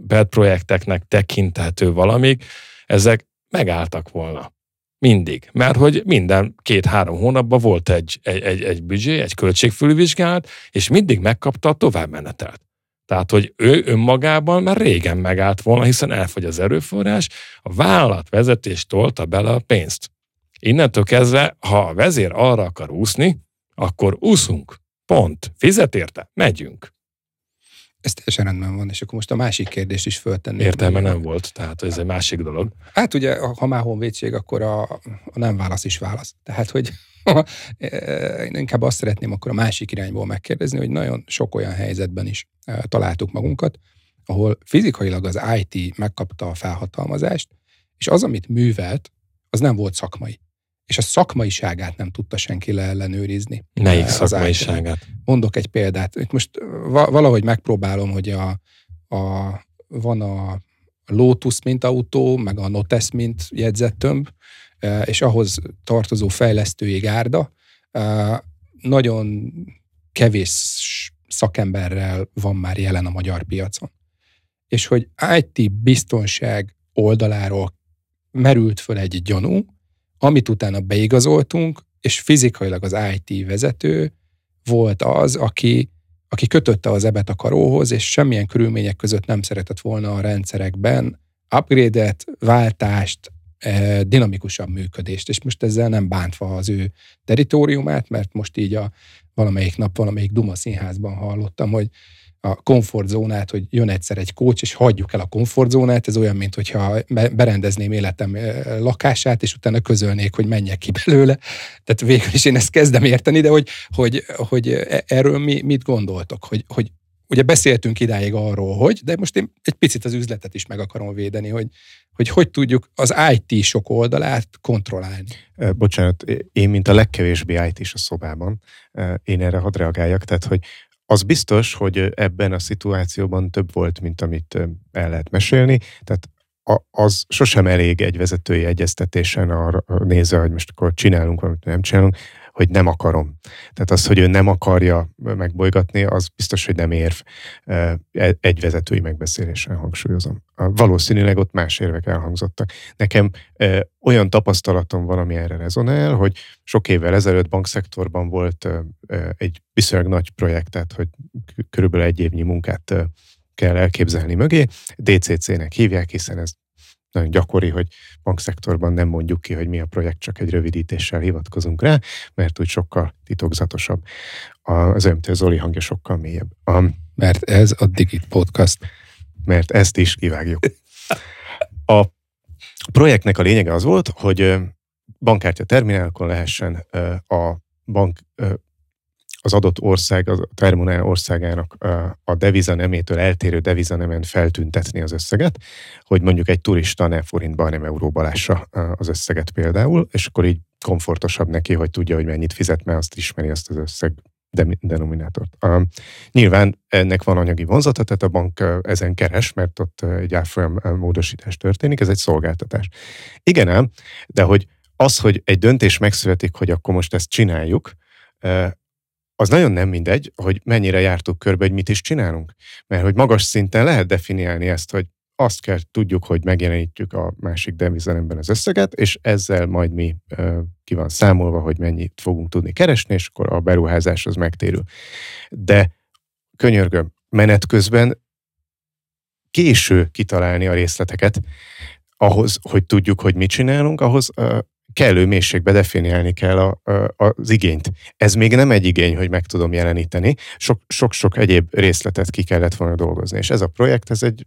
bad projekteknek tekinthető valamik, ezek megálltak volna. Mindig. Mert hogy minden két-három hónapban volt egy, egy, egy, egy büdzsé, egy költségfülvizsgálat, és mindig megkapta a továbbmenetelt. Tehát, hogy ő önmagában már régen megállt volna, hiszen elfogy az erőforrás, a vállalat vezetés tolta bele a pénzt. Innentől kezdve, ha a vezér arra akar úszni, akkor úszunk. Pont. Fizet érte? Megyünk. Ez teljesen rendben van, és akkor most a másik kérdés is föltenni. Értelme nem volt, tehát ez egy másik dolog. Hát ugye, ha már honvédség, akkor a, a nem válasz is válasz. Tehát, hogy én inkább azt szeretném akkor a másik irányból megkérdezni, hogy nagyon sok olyan helyzetben is e, találtuk magunkat, ahol fizikailag az IT megkapta a felhatalmazást, és az, amit művelt, az nem volt szakmai és a szakmaiságát nem tudta senki leellenőrizni. Melyik eh, szakmaiságát? Mondok egy példát. Itt most valahogy megpróbálom, hogy a, a, van a Lotus mint autó, meg a Notes mint jegyzettömb, eh, és ahhoz tartozó fejlesztői gárda. Eh, nagyon kevés szakemberrel van már jelen a magyar piacon. És hogy IT biztonság oldaláról merült föl egy gyanú, amit utána beigazoltunk, és fizikailag az IT vezető volt az, aki, aki kötötte az ebet a karóhoz, és semmilyen körülmények között nem szeretett volna a rendszerekben upgrade-et, váltást, eh, dinamikusabb működést, és most ezzel nem bántva az ő teritoriumát, mert most így a valamelyik nap, valamelyik Duma színházban hallottam, hogy a komfortzónát, hogy jön egyszer egy kócs, és hagyjuk el a komfortzónát, ez olyan, mint hogyha berendezném életem lakását, és utána közölnék, hogy menjek ki belőle. Tehát végül is én ezt kezdem érteni, de hogy, hogy, hogy e, erről mi, mit gondoltok? Hogy, hogy ugye beszéltünk idáig arról, hogy, de most én egy picit az üzletet is meg akarom védeni, hogy hogy, hogy tudjuk az IT-sok oldalát kontrollálni. Bocsánat, én, mint a legkevésbé IT-s a szobában, én erre hadd reagáljak, tehát, hogy az biztos, hogy ebben a szituációban több volt, mint amit el lehet mesélni, tehát az sosem elég egy vezetői egyeztetésen arra nézve, hogy most akkor csinálunk valamit, nem csinálunk, hogy nem akarom. Tehát az, hogy ő nem akarja megbolygatni, az biztos, hogy nem érv e, egy vezetői megbeszélésen hangsúlyozom. Valószínűleg ott más érvek elhangzottak. Nekem olyan tapasztalatom van, ami erre rezonál, hogy sok évvel ezelőtt bankszektorban volt egy viszonylag nagy projekt, tehát hogy körülbelül egy évnyi munkát kell elképzelni mögé. DCC-nek hívják, hiszen ez nagyon gyakori, hogy bankszektorban nem mondjuk ki, hogy mi a projekt, csak egy rövidítéssel hivatkozunk rá, mert úgy sokkal titokzatosabb. Az MT Zoli hangja sokkal mélyebb. A, mert ez a Digit Podcast. Mert ezt is kivágjuk. A projektnek a lényege az volt, hogy bankkártya terminálokon lehessen a bank az adott ország, a terminál országának a devizanemétől eltérő devizanemen feltüntetni az összeget, hogy mondjuk egy turista ne forintba, nem euróba lássa az összeget például, és akkor így komfortosabb neki, hogy tudja, hogy mennyit fizet, mert azt ismeri azt az összeg denominátort. Uh, nyilván ennek van anyagi vonzata, tehát a bank ezen keres, mert ott egy árfolyam módosítás történik, ez egy szolgáltatás. Igen ám, de hogy az, hogy egy döntés megszületik, hogy akkor most ezt csináljuk, az nagyon nem mindegy, hogy mennyire jártuk körbe, hogy mit is csinálunk. Mert hogy magas szinten lehet definiálni ezt, hogy azt kell tudjuk, hogy megjelenítjük a másik devizenemben az összeget, és ezzel majd mi ö, ki van számolva, hogy mennyit fogunk tudni keresni, és akkor a beruházás az megtérül. De könyörgöm, menet közben késő kitalálni a részleteket, ahhoz, hogy tudjuk, hogy mit csinálunk, ahhoz kellő mélységbe definiálni kell a, a, az igényt. Ez még nem egy igény, hogy meg tudom jeleníteni. Sok-sok egyéb részletet ki kellett volna dolgozni. És ez a projekt, ez egy,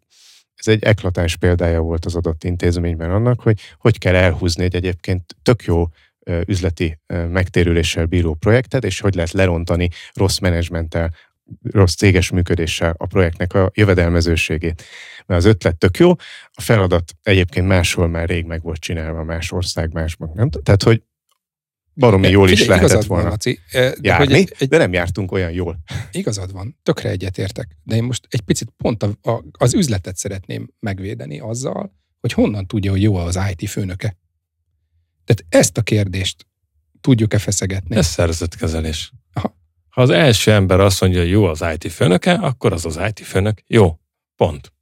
ez egy eklatáns példája volt az adott intézményben annak, hogy hogy kell elhúzni egy egyébként tök jó üzleti megtérüléssel bíró projektet, és hogy lehet lerontani rossz menedzsmenttel, rossz céges működéssel a projektnek a jövedelmezőségét. Mert az ötlet tök jó, a feladat egyébként máshol már rég meg volt csinálva, más ország, másban. Nem? Tehát, hogy baromi jól Figyelj, is lehetett volna van, Laci, de járni, egy, egy, de nem jártunk olyan jól. Igazad van, tökre egyetértek. De én most egy picit pont a, a, az üzletet szeretném megvédeni azzal, hogy honnan tudja, hogy jó az IT főnöke. Tehát ezt a kérdést tudjuk-e feszegetni? Ez szerzetkezelés. Ha az első ember azt mondja, hogy jó az IT főnöke, akkor az az IT főnök jó. Pont.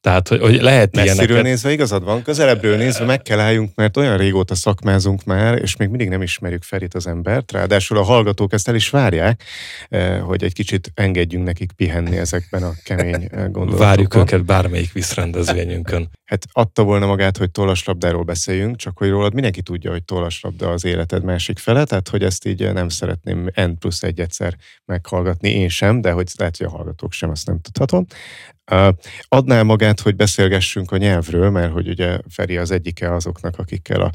Tehát, hogy, hogy lehet Messziről ilyeneket... nézve igazad van, közelebbről nézve meg kell álljunk, mert olyan régóta szakmázunk már, és még mindig nem ismerjük Ferit az embert, ráadásul a hallgatók ezt el is várják, eh, hogy egy kicsit engedjünk nekik pihenni ezekben a kemény eh, gondolatokban. Várjuk őket bármelyik viszrendezvényünkön. Hát adta volna magát, hogy tollaslabdáról beszéljünk, csak hogy rólad mindenki tudja, hogy tollaslabda az életed másik fele, tehát hogy ezt így eh, nem szeretném N plusz egy egyszer meghallgatni, én sem, de hogy lehet, hogy a hallgatók sem, azt nem tudhatom. Adnál magát, hogy beszélgessünk a nyelvről, mert hogy ugye Feri az egyike azoknak, akikkel a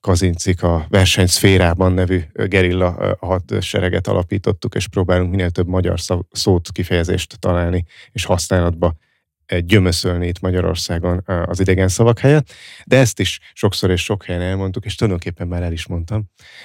Kazincik a versenyszférában nevű gerilla hadsereget alapítottuk, és próbálunk minél több magyar szót, kifejezést találni és használatba gyömöszölni itt Magyarországon az idegen szavak helyett, de ezt is sokszor és sok helyen elmondtuk, és tulajdonképpen már el is mondtam.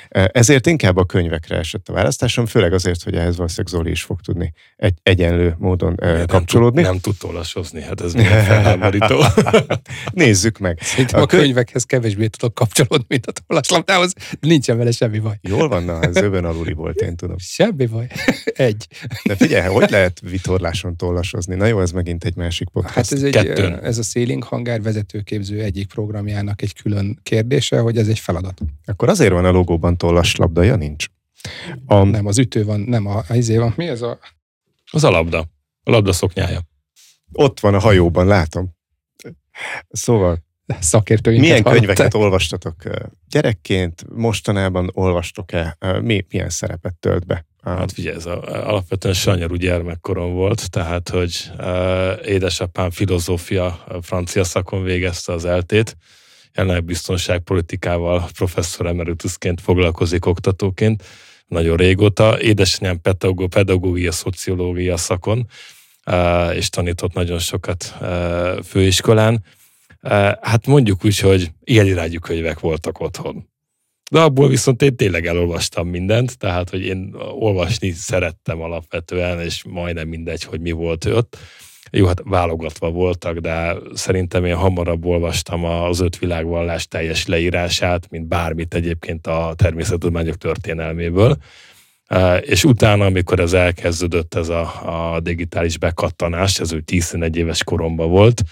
Ezért inkább a könyvekre esett a választásom, főleg azért, hogy ehhez valószínűleg Zoli is fog tudni egy egyenlő módon Miért kapcsolódni. Nem tud, nem tud olasozni, hát ez milyen felháborító. Nézzük meg. Szerintem a, a könyvekhez kevésbé tudok kapcsolódni, mint a tollaslabdához, nincsen vele semmi baj. Jól van, na, ez öbön aluli volt, én tudom. Semmi baj. egy. De figyelj, hogy lehet vitorláson tollasozni? Na jó, ez megint egy másik podcast. Hát ez, egy, ez a Sailing Hangár vezetőképző egyik programjának egy külön kérdése, hogy ez egy feladat. Akkor azért van a logóban tollaslabdaja, nincs. A... Nem, az ütő van, nem a, a izé van. Mi ez a... Az a labda. A labda szoknyája. Ott van a hajóban, látom. Szóval szakértőinket Milyen hallották. könyveket olvastatok gyerekként? Mostanában olvastok-e? Mi, milyen szerepet tölt be Hát figyelj, ez a, alapvetően sanyarú gyermekkorom volt, tehát, hogy uh, édesapám filozófia, francia szakon végezte az eltét, jelenleg biztonságpolitikával professzor emeritusként foglalkozik oktatóként, nagyon régóta. Édesanyám pedagógia, pedagógia, szociológia szakon, uh, és tanított nagyon sokat uh, főiskolán. Uh, hát mondjuk úgy, hogy ilyen irányú könyvek voltak otthon de abból viszont én tényleg elolvastam mindent, tehát, hogy én olvasni szerettem alapvetően, és majdnem mindegy, hogy mi volt ott. Jó, hát válogatva voltak, de szerintem én hamarabb olvastam az öt világvallás teljes leírását, mint bármit egyébként a természettudományok történelméből. És utána, amikor ez elkezdődött, ez a, a digitális bekattanás, ez úgy 11 éves koromban volt,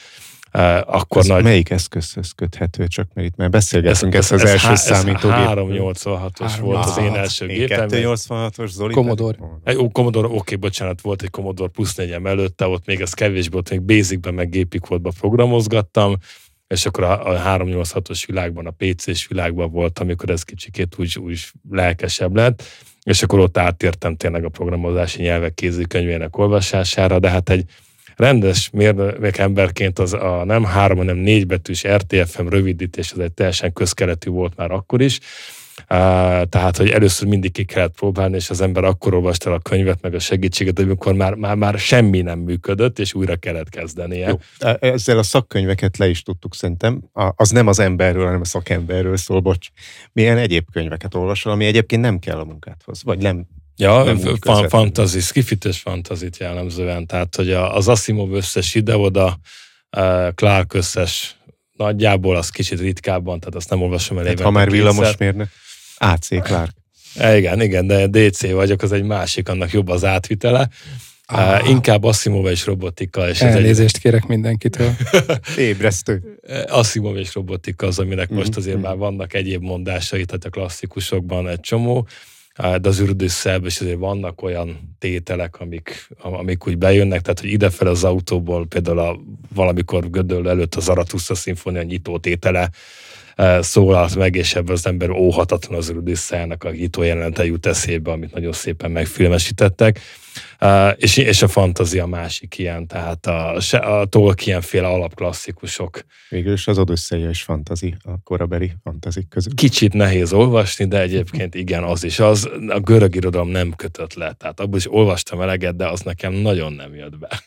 akkor ez nagy... melyik eszközhöz köthető, csak mert itt már beszélgetünk, ez, ez, ez az első há, számítógép. 386-os volt az én első gépem. 286-os Zoli. Commodore. Ó, Commodore, oké, okay, bocsánat, volt egy Commodore plusz 4 előtte, ott még ez kevés volt, még Basicben meg gépikódba programozgattam, és akkor a, a 386-os világban, a PC-s világban volt, amikor ez kicsikét úgy, úgy lelkesebb lett, és akkor ott átértem tényleg a programozási nyelvek kézikönyvének olvasására, de hát egy rendes mérnök emberként az a nem három, hanem négy betűs RTFM rövidítés, az egy teljesen közkeletű volt már akkor is. Tehát, hogy először mindig ki kellett próbálni, és az ember akkor olvasta a könyvet, meg a segítséget, amikor már, már, már semmi nem működött, és újra kellett kezdenie. Jó. E, ezzel a szakkönyveket le is tudtuk szerintem. Az nem az emberről, hanem a szakemberről szól, bocs. Milyen egyéb könyveket olvasol, ami egyébként nem kell a munkádhoz, vagy nem Ja, fan, fantasy, skifites fantazit jellemzően, tehát hogy az Asimov összes ide-oda, Clark összes nagyjából az kicsit ritkábban, tehát azt nem olvasom el Ha már villamosmérnök, AC Clark. E, igen, igen, de DC vagyok, az egy másik, annak jobb az átvitele. Ah. Uh, inkább Asimov és robotika. És Elnézést egy... kérek mindenkitől. Ébresztő. Asimov és robotika az, aminek mm-hmm. most azért mm. már vannak egyéb mondásai, tehát a klasszikusokban egy csomó de az ürdőszebb, és azért vannak olyan tételek, amik, amik úgy bejönnek, tehát hogy idefel az autóból például a, valamikor Gödöll előtt az Aratuszta szimfónia nyitó tétele szólalt meg, és ebből az ember óhatatlan az ürdősszájának a nyitó jelenete jut eszébe, amit nagyon szépen megfilmesítettek. És, és a fantazia másik ilyen, tehát a, a Tolkien féle alapklasszikusok. Végül is az Odüsszeia is fantazi, a korabeli fantazik közül. Kicsit nehéz olvasni, de egyébként igen, az is. Az, a görög irodalom nem kötött le, tehát abból is olvastam eleget, de az nekem nagyon nem jött be.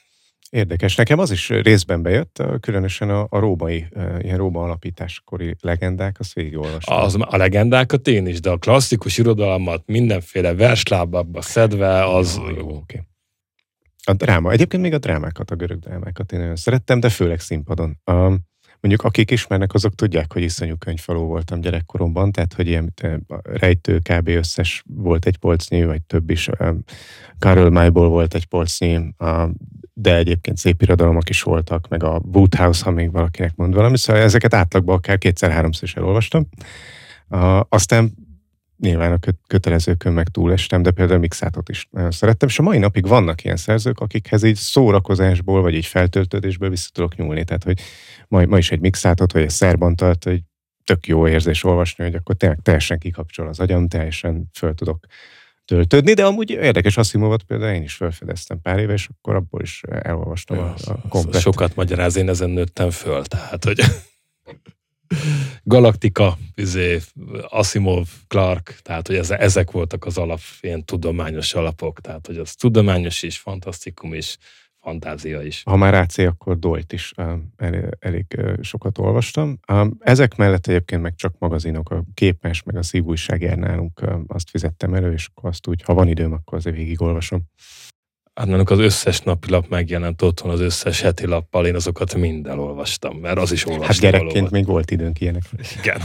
Érdekes. Nekem az is részben bejött, különösen a, a római, ilyen Róma alapításkori legendák, azt végigolvastam. Az, a legendákat én is, de a klasszikus irodalmat mindenféle verslábakba szedve, az... Jó, jó, okay. A dráma. Egyébként még a drámákat, a görög drámákat én nagyon szerettem, de főleg színpadon. A, mondjuk akik ismernek, azok tudják, hogy iszonyú könyvfaló voltam gyerekkoromban, tehát hogy ilyen rejtő kb. összes volt egy polcnyi, vagy több is. Karol Mayból volt egy polcnyi, de egyébként szép irodalmak is voltak, meg a Woodhouse, ha még valakinek mond valami, szóval ezeket átlagban akár kétszer-háromszor is elolvastam. Uh, aztán nyilván a kötelezőkön meg túlestem, de például Mixátot is nagyon szerettem, és a mai napig vannak ilyen szerzők, akikhez így szórakozásból, vagy így feltöltődésből vissza tudok nyúlni, tehát hogy ma, ma is egy Mixátot, vagy egy Szerbantalt, hogy tök jó érzés olvasni, hogy akkor tényleg teljesen kikapcsol az agyam, teljesen föl tudok töltődni, de amúgy érdekes Asimovot például én is felfedeztem pár éve, és akkor abból is elolvastam ja, a, a komplet. Sokat magyaráz, én ezen nőttem föl, tehát hogy Galaktika, izé, Asimov, Clark, tehát hogy ezek voltak az alap, ilyen tudományos alapok, tehát hogy az tudományos is, fantasztikum is, fantázia is. Ha már AC, akkor Dolt is elég, elég sokat olvastam. Ezek mellett egyébként meg csak magazinok, a képmes, meg a szívújság jár nálunk, azt fizettem elő, és akkor azt úgy, ha van időm, akkor azért végigolvasom. Hát az összes napilap megjelent otthon, az összes heti lappal, én azokat mind elolvastam, mert az is olvastam. Hát gyerekként valóban. még volt időnk ilyenek. Igen.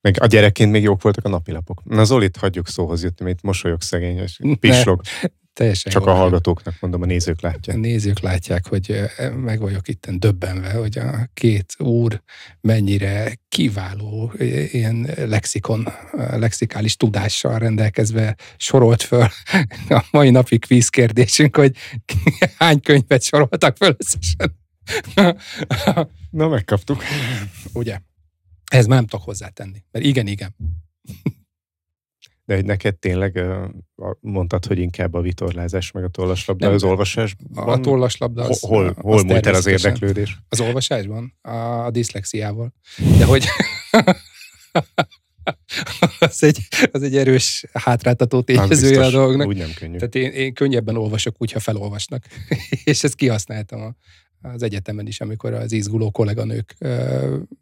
Meg a gyerekként még jók voltak a napilapok. Na Zolit hagyjuk szóhoz jutni, itt mosolyog szegény, és pislog. Ne, Teljesen Csak a hallgatóknak mondom, a nézők látják. A nézők látják, hogy meg vagyok itt döbbenve, hogy a két úr mennyire kiváló ilyen lexikon, lexikális tudással rendelkezve sorolt föl a mai napi kvíz kérdésünk, hogy hány könyvet soroltak föl összesen. Na, megkaptuk. Ugye? Ez már nem tudok hozzátenni, mert igen, igen. De hogy neked tényleg mondtad, hogy inkább a vitorlázás, meg a tollaslabda, az olvasásban? A tollaslabda az, Hol, hol az múlt el az érdeklődés? Az olvasásban? A, a diszlexiával. De hogy az, egy, az egy erős hátráltató tényezője a dolognak. Úgy nem könnyű. Tehát én, én könnyebben olvasok úgy, ha felolvasnak. és ezt kihasználtam a, az egyetemen is, amikor az izguló kolléganők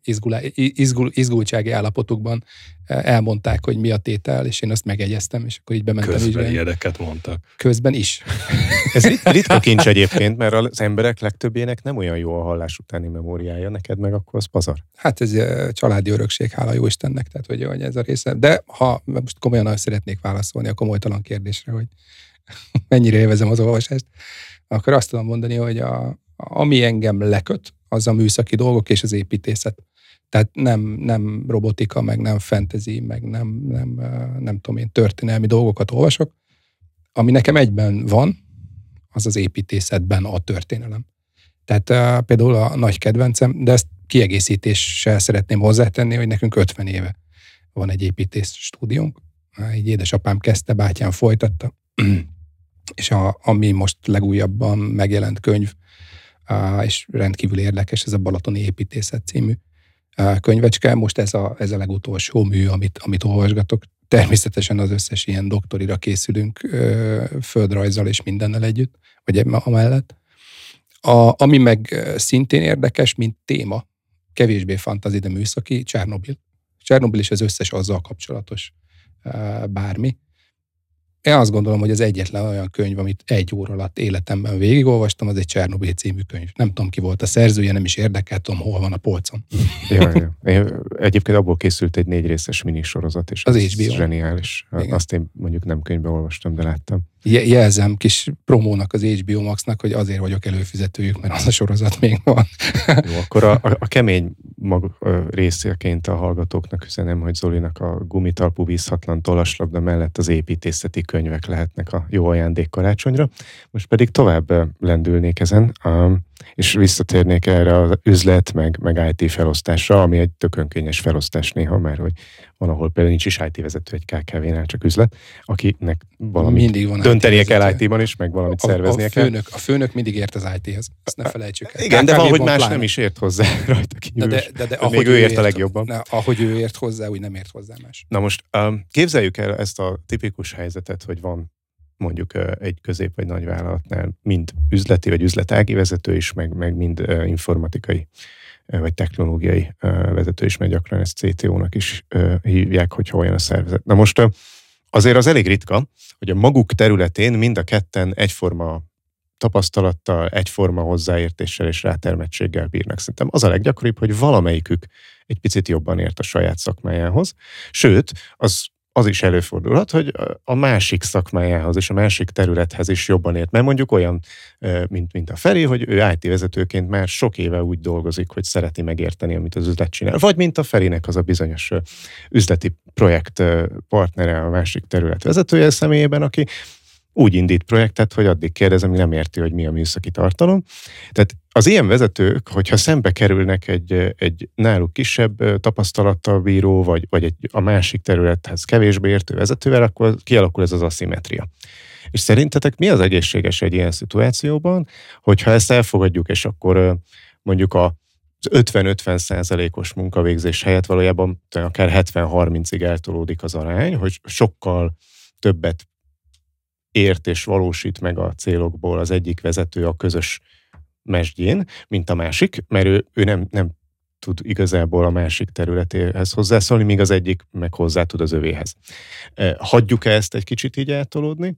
izgulá, izgul, izgultsági állapotukban elmondták, hogy mi a tétel, és én azt megegyeztem, és akkor így bementem. Közben ilyeneket mondtak. Közben is. Ez ritka kincs egyébként, mert az emberek legtöbbjének nem olyan jó a hallás utáni memóriája, neked meg akkor az pazar. Hát ez családi örökség, hála jó Istennek, tehát hogy, hogy ez a része. De ha most komolyan szeretnék válaszolni a komolytalan kérdésre, hogy mennyire élvezem az olvasást, akkor azt tudom mondani, hogy a, ami engem leköt, az a műszaki dolgok és az építészet. Tehát nem, nem robotika, meg nem fantasy, meg nem, nem, nem tudom én, történelmi dolgokat olvasok. Ami nekem egyben van, az az építészetben a történelem. Tehát például a nagy kedvencem, de ezt kiegészítéssel szeretném hozzátenni, hogy nekünk 50 éve van egy építész stúdiónk. Egy édesapám kezdte, bátyám folytatta, és a, ami most legújabban megjelent könyv, és rendkívül érdekes, ez a Balatoni Építészet című könyvecske. Most ez a, ez a legutolsó mű, amit, amit olvasgatok. Természetesen az összes ilyen doktorira készülünk földrajzzal és mindennel együtt, vagy amellett. A, ami meg szintén érdekes, mint téma, kevésbé fantazi, de műszaki, Csernobil. Csernobil is az összes azzal kapcsolatos bármi. Én azt gondolom, hogy az egyetlen olyan könyv, amit egy óra alatt életemben végigolvastam, az egy Csernobyl című könyv. Nem tudom, ki volt a szerzője, nem is érdekel, tudom, hol van a polcon. Ja, ja. Én, egyébként abból készült egy négy részes minisorozat, és az, az HBO. zseniális. Igen. Azt én mondjuk nem könyvben olvastam, de láttam. Jelzem kis promónak az HBO Maxnak, hogy azért vagyok előfizetőjük, mert az a sorozat még van. Jó, akkor a, a, a kemény mag, részeként a hallgatóknak üzenem, hogy Zolinak a gumitalpú vízhatlan tollaslabda mellett az építészeti könyvek lehetnek a jó ajándék karácsonyra. Most pedig tovább lendülnék ezen, és visszatérnék erre az üzlet, meg, meg IT felosztásra, ami egy tökönkényes felosztás néha, mert hogy van, ahol például nincs is IT vezető egy KKV-nál, csak üzlet, akinek valamit mindig van döntenie kell IT-ban is, meg valamit a, szerveznie a főnök, kell. A főnök mindig ért az IT-hez, ezt ne felejtsük el. Igen, de valahogy más pláne. nem is ért hozzá rajta kívül. De, de, de, de ahogy még ő ért a legjobban. Ne, ahogy ő ért hozzá, úgy nem ért hozzá más. Na most um, képzeljük el ezt a tipikus helyzetet, hogy van mondjuk egy közép vagy nagy vállalatnál mind üzleti vagy üzletági vezető is, meg, meg mind informatikai vagy technológiai vezető is, mert gyakran ezt CTO-nak is hívják, hogyha olyan a szervezet. Na most azért az elég ritka, hogy a maguk területén mind a ketten egyforma tapasztalattal, egyforma hozzáértéssel és rátermettséggel bírnak. Szerintem az a leggyakoribb, hogy valamelyikük egy picit jobban ért a saját szakmájához. Sőt, az az is előfordulhat, hogy a másik szakmájához és a másik területhez is jobban ért. Mert mondjuk olyan, mint, mint a Feri, hogy ő IT vezetőként már sok éve úgy dolgozik, hogy szereti megérteni, amit az üzlet csinál. Vagy mint a Ferinek az a bizonyos üzleti projekt partnere a másik terület vezetője személyében, aki úgy indít projektet, hogy addig kérdezem, hogy nem érti, hogy mi a műszaki tartalom. Tehát az ilyen vezetők, hogyha szembe kerülnek egy, egy náluk kisebb tapasztalattal bíró, vagy, vagy egy, a másik területhez kevésbé értő vezetővel, akkor kialakul ez az aszimetria. És szerintetek mi az egészséges egy ilyen szituációban, hogyha ezt elfogadjuk, és akkor mondjuk a az 50-50 százalékos munkavégzés helyett valójában akár 70-30-ig eltolódik az arány, hogy sokkal többet ért és valósít meg a célokból az egyik vezető a közös mesdjén, mint a másik, mert ő, ő nem, nem tud igazából a másik területéhez hozzászólni, míg az egyik meg hozzá tud az övéhez. Hagyjuk-e ezt egy kicsit így eltolódni,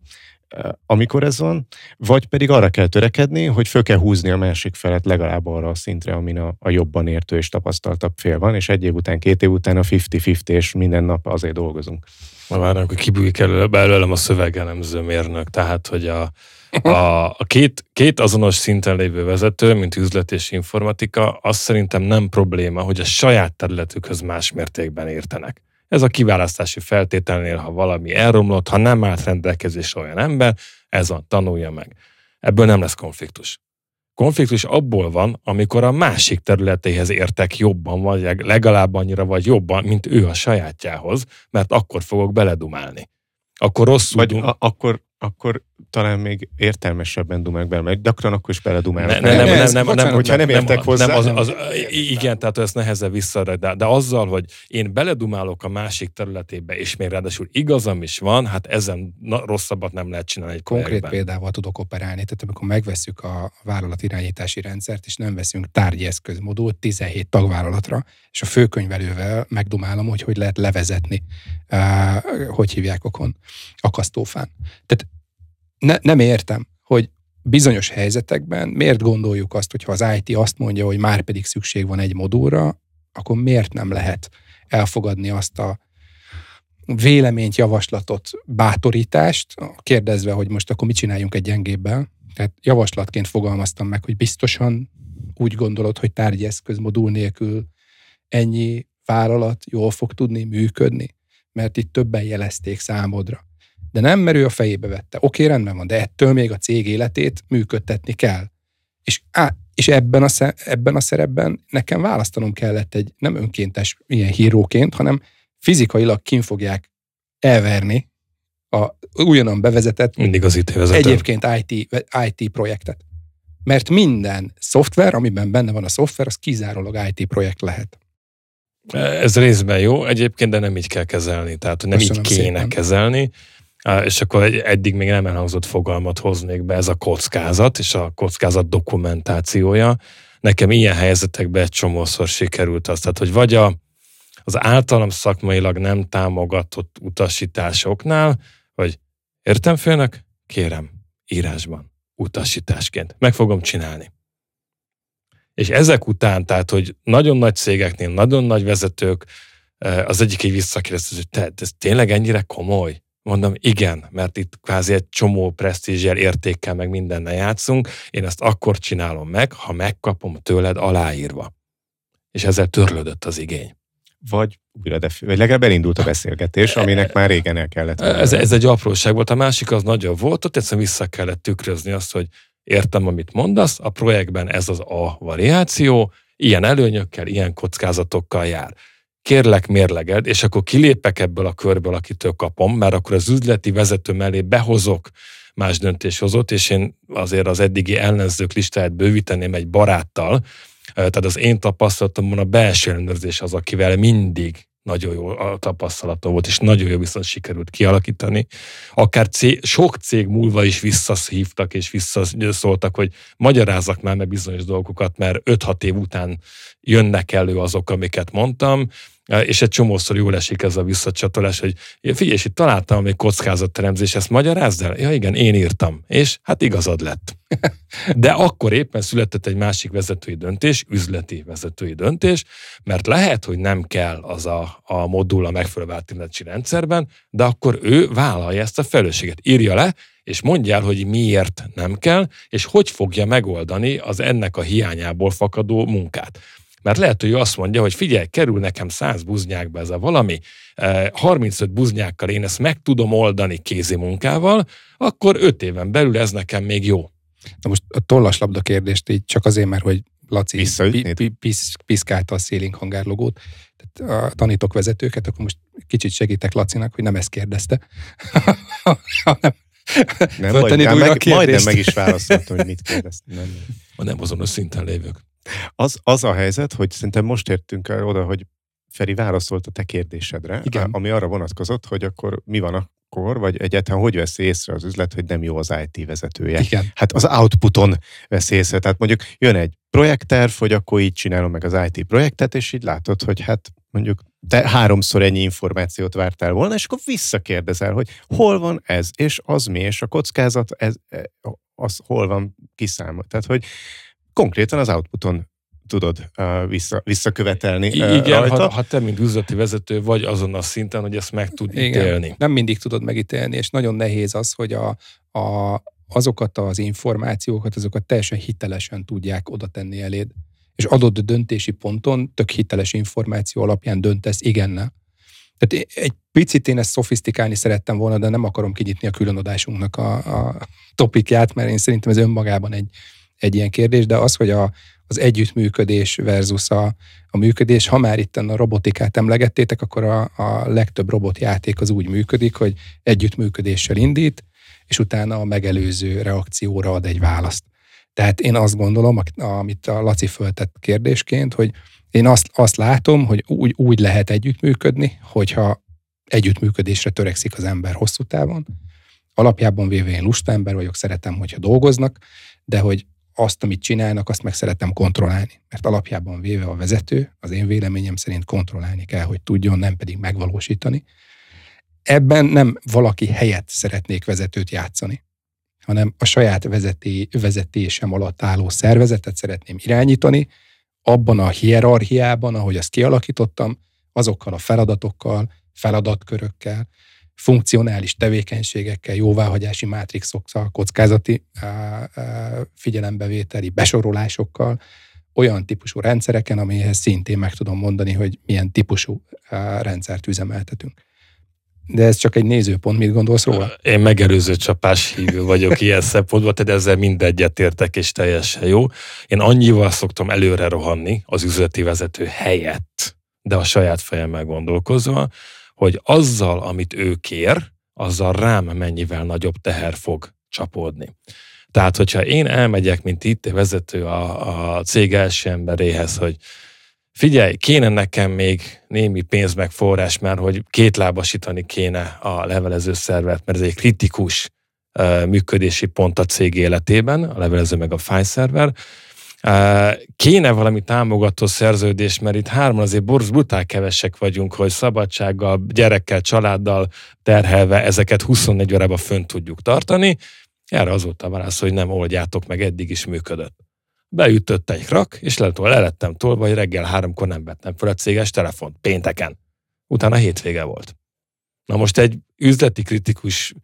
amikor ez van, vagy pedig arra kell törekedni, hogy föl kell húzni a másik felet legalább arra a szintre, amin a, a jobban értő és tapasztaltabb fél van, és egy év után, két év után a 50-50, és minden nap azért dolgozunk. Ma várnak, hogy kibújik elő, belőlem a szövegelemző mérnök, tehát, hogy a, a, a két, két azonos szinten lévő vezető, mint üzlet és informatika, az szerintem nem probléma, hogy a saját területükhöz más mértékben értenek. Ez a kiválasztási feltételnél, ha valami elromlott, ha nem állt rendelkezésre olyan ember, ez van, tanulja meg. Ebből nem lesz konfliktus. konfliktus abból van, amikor a másik területéhez értek jobban, vagy legalább annyira, vagy jobban, mint ő a sajátjához, mert akkor fogok beledumálni. Akkor rosszul... Vagy dum- a- akkor, akkor talán még értelmesebben dumálnak bele, mert gyakran akkor is beledumálnak. Ne, nem, nem, nem, nem, nem, hogyha nem értek nem, hozzá. Nem, az, az, igen, tehát ez nehezebb vissza, de, de azzal, hogy én beledumálok a másik területébe, és még ráadásul igazam is van, hát ezen na, rosszabbat nem lehet csinálni egy Konkrét projektben. példával tudok operálni, tehát amikor megveszük a vállalatirányítási rendszert, és nem veszünk tárgyi eszközmodult 17 tagvállalatra, és a főkönyvelővel megdumálom, hogy hogy lehet levezetni, uh, hogy hívják okon, akasztófán. Tehát ne, nem értem, hogy bizonyos helyzetekben miért gondoljuk azt, hogyha az IT azt mondja, hogy már pedig szükség van egy modulra, akkor miért nem lehet elfogadni azt a véleményt, javaslatot, bátorítást, kérdezve, hogy most akkor mit csináljunk egy gyengébbel. Tehát javaslatként fogalmaztam meg, hogy biztosan úgy gondolod, hogy tárgyi eszköz modul nélkül ennyi vállalat jól fog tudni működni, mert itt többen jelezték számodra. De nem, mert ő a fejébe vette. Oké, rendben van, de ettől még a cég életét működtetni kell. És, á, és ebben, a, ebben a szerepben nekem választanom kellett egy nem önkéntes ilyen híróként, hanem fizikailag kin fogják elverni a újonnan bevezetett Mindig az IT vezető. egyébként IT, IT projektet. Mert minden szoftver, amiben benne van a szoftver, az kizárólag IT projekt lehet. Ez részben jó, egyébként, de nem így kell kezelni, tehát nem Köszönöm így kéne szépen. kezelni. És akkor eddig még nem elhangzott fogalmat hoznék be, ez a kockázat, és a kockázat dokumentációja. Nekem ilyen helyzetekben egy csomószor sikerült az, tehát hogy vagy a, az általam szakmailag nem támogatott utasításoknál, hogy értem főnök? Kérem, írásban, utasításként. Meg fogom csinálni. És ezek után, tehát, hogy nagyon nagy cégeknél, nagyon nagy vezetők, eh, az egyik így visszakérdezte, hogy te, ez tényleg ennyire komoly? Mondom, igen, mert itt kvázi egy csomó presztízsel, értékkel, meg mindennel játszunk. Én ezt akkor csinálom meg, ha megkapom tőled aláírva. És ezzel törlődött az igény. Vagy újra, de, vagy legalább elindult a beszélgetés, aminek már régen el kellett volna. Ez, ez egy apróság volt, a másik az nagyobb volt, ott egyszerűen vissza kellett tükrözni azt, hogy értem, amit mondasz, a projektben ez az a variáció, ilyen előnyökkel, ilyen kockázatokkal jár. Kérlek, mérleged, és akkor kilépek ebből a körből, akitől kapom, mert akkor az üzleti vezető mellé behozok más döntéshozót, és én azért az eddigi ellenzők listáját bővíteném egy baráttal, tehát az én tapasztalatomban a belső ellenőrzés az, akivel mindig nagyon jó a tapasztalatom volt, és nagyon jó viszont sikerült kialakítani. Akár cég, sok cég múlva is visszahívtak, és visszaszóltak, hogy magyarázzak már meg bizonyos dolgokat, mert 5-6 év után jönnek elő azok, amiket mondtam, és egy csomószor jól esik ez a visszacsatolás, hogy figyelj, és itt találtam egy kockázatteremzés, ezt magyarázd el? Ja igen, én írtam, és hát igazad lett. De akkor éppen született egy másik vezetői döntés, üzleti vezetői döntés, mert lehet, hogy nem kell az a, a modul a megfelelő változtatási rendszerben, de akkor ő vállalja ezt a felelősséget. Írja le, és mondja el, hogy miért nem kell, és hogy fogja megoldani az ennek a hiányából fakadó munkát. Mert lehet, hogy ő azt mondja, hogy figyelj, kerül nekem 100 buznyákba ez a valami, 35 buznyákkal én ezt meg tudom oldani kézi munkával, akkor 5 éven belül ez nekem még jó. Na most a tollaslabda kérdést így csak azért, mert hogy Laci piszkálta a ceiling hangár logót, tehát a tanítok vezetőket, akkor most kicsit segítek Lacinak, hogy nem ezt kérdezte, hanem Nem, majd, meg, majdnem meg is válaszoltam, hogy mit kérdeztem. Nem. A nem azonos szinten lévők. Az, az a helyzet, hogy szerintem most értünk el oda, hogy Feri válaszolt a te kérdésedre, Igen. ami arra vonatkozott, hogy akkor mi van akkor, vagy egyáltalán hogy veszi észre az üzlet, hogy nem jó az IT vezetője. igen, Hát az outputon veszi észre. Tehát mondjuk jön egy projektterv, hogy akkor így csinálom meg az IT projektet, és így látod, hogy hát mondjuk te háromszor ennyi információt vártál volna, és akkor visszakérdezel, hogy hol van ez, és az mi, és a kockázat, ez, e, az hol van kiszámolt. Tehát, hogy konkrétan az outputon tudod uh, vissza, visszakövetelni I- uh, igen, rajta. ha, ha te, mint üzleti vezető vagy azon a szinten, hogy ezt meg tud igen. ítélni. Nem mindig tudod megítélni, és nagyon nehéz az, hogy a, a, azokat az információkat, azokat teljesen hitelesen tudják oda tenni eléd. És adott döntési ponton tök hiteles információ alapján döntesz igennel. Tehát egy picit én ezt szofisztikálni szerettem volna, de nem akarom kinyitni a különadásunknak a, a topikját, mert én szerintem ez önmagában egy, egy ilyen kérdés, de az, hogy a, az együttműködés versus a, a működés, ha már itt a robotikát emlegettétek, akkor a, a legtöbb robotjáték az úgy működik, hogy együttműködéssel indít, és utána a megelőző reakcióra ad egy választ. Tehát én azt gondolom, amit a Laci föltett kérdésként, hogy én azt, azt látom, hogy úgy, úgy lehet együttműködni, hogyha együttműködésre törekszik az ember hosszú távon. Alapjában véve én lusta ember vagyok, szeretem, hogyha dolgoznak, de hogy azt, amit csinálnak, azt meg szeretem kontrollálni. Mert alapjában véve a vezető, az én véleményem szerint kontrollálni kell, hogy tudjon, nem pedig megvalósítani. Ebben nem valaki helyett szeretnék vezetőt játszani, hanem a saját vezeti, vezetésem alatt álló szervezetet szeretném irányítani, abban a hierarchiában, ahogy azt kialakítottam, azokkal a feladatokkal, feladatkörökkel, funkcionális tevékenységekkel, jóváhagyási mátrixokkal, kockázati figyelembevételi besorolásokkal, olyan típusú rendszereken, amihez szintén meg tudom mondani, hogy milyen típusú rendszert üzemeltetünk. De ez csak egy nézőpont, mit gondolsz róla? Én megelőző csapás hívő vagyok ilyen szempontból, tehát ezzel mindegyet értek, és teljesen jó. Én annyival szoktam előre rohanni az üzleti vezető helyett, de a saját fejemmel gondolkozva, hogy azzal, amit ő kér, azzal rám mennyivel nagyobb teher fog csapódni. Tehát, hogyha én elmegyek, mint itt vezető a, a cég első emberéhez, hogy figyelj, kéne nekem még némi pénz meg forrás, mert hogy kétlábasítani kéne a levelező szervet, mert ez egy kritikus működési pont a cég életében, a levelező meg a file Kéne valami támogató szerződés, mert itt hárman azért borz brutál kevesek vagyunk, hogy szabadsággal, gyerekkel, családdal terhelve ezeket 24 órában fönn tudjuk tartani. Erre az volt a válasz, hogy nem oldjátok meg, eddig is működött. Beütött egy rak, és le lettem tolva, hogy reggel háromkor nem vettem fel a céges telefont, pénteken. Utána hétvége volt. Na most egy üzleti kritikus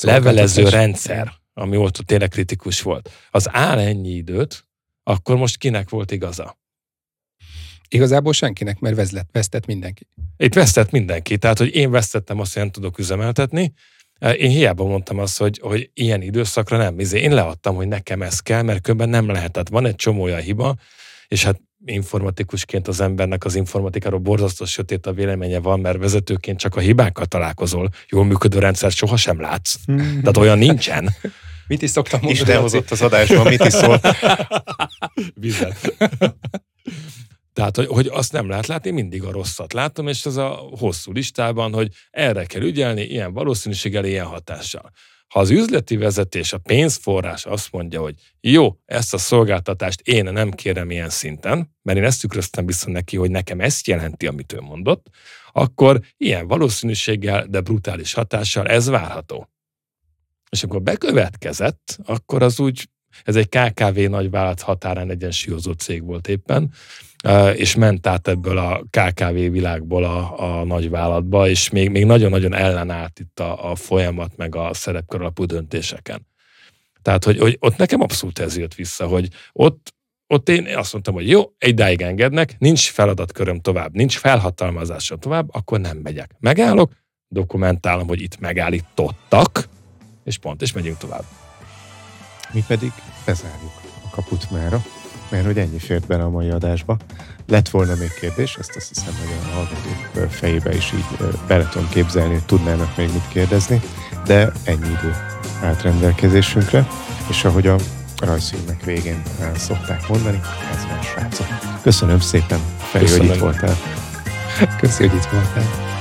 levelező rendszer, ami ott tényleg kritikus volt, az áll ennyi időt, akkor most kinek volt igaza? Igazából senkinek, mert vezlet, vesztett mindenki. Itt vesztett mindenki, tehát hogy én vesztettem azt, hogy nem tudok üzemeltetni, én hiába mondtam azt, hogy, hogy ilyen időszakra nem. Izé, én leadtam, hogy nekem ez kell, mert különben nem lehet. Tehát van egy csomó olyan hiba, és hát informatikusként az embernek az informatikáról borzasztó sötét a véleménye van, mert vezetőként csak a hibákkal találkozol. Jól működő rendszer sohasem látsz. Tehát olyan nincsen. Mit is szoktam mondani? Isten hozott az adásban, mit is szól? Vizet. Tehát, hogy, hogy azt nem lehet látni, mindig a rosszat látom, és ez a hosszú listában, hogy erre kell ügyelni, ilyen valószínűséggel, ilyen hatással. Ha az üzleti vezetés, a pénzforrás azt mondja, hogy jó, ezt a szolgáltatást én nem kérem ilyen szinten, mert én ezt tükröztem vissza neki, hogy nekem ezt jelenti, amit ő mondott, akkor ilyen valószínűséggel, de brutális hatással ez várható. És akkor bekövetkezett, akkor az úgy, ez egy KKV nagyvállalat határán egyensúlyozó cég volt éppen, és ment át ebből a KKV világból a, a nagyvállalatba, és még, még nagyon-nagyon ellenállt itt a, a folyamat, meg a szerepkör alapú döntéseken. Tehát, hogy, hogy ott nekem abszolút ez jött vissza, hogy ott, ott én azt mondtam, hogy jó, egy dáig engednek, nincs feladatköröm tovább, nincs felhatalmazása tovább, akkor nem megyek. Megállok, dokumentálom, hogy itt megállítottak, és pont, és megyünk tovább. Mi pedig bezárjuk a kaput mára, mert hogy ennyi fért bele a mai adásba. Lett volna még kérdés, ezt azt hiszem, hogy a hallgatók fejébe is így bele tudom képzelni, hogy tudnának még mit kérdezni, de ennyi idő állt rendelkezésünkre, és ahogy a rajzfilmek végén szokták mondani, ez van srácok. Köszönöm szépen, Feri, hogy itt voltál. Köszönöm, hogy itt voltál.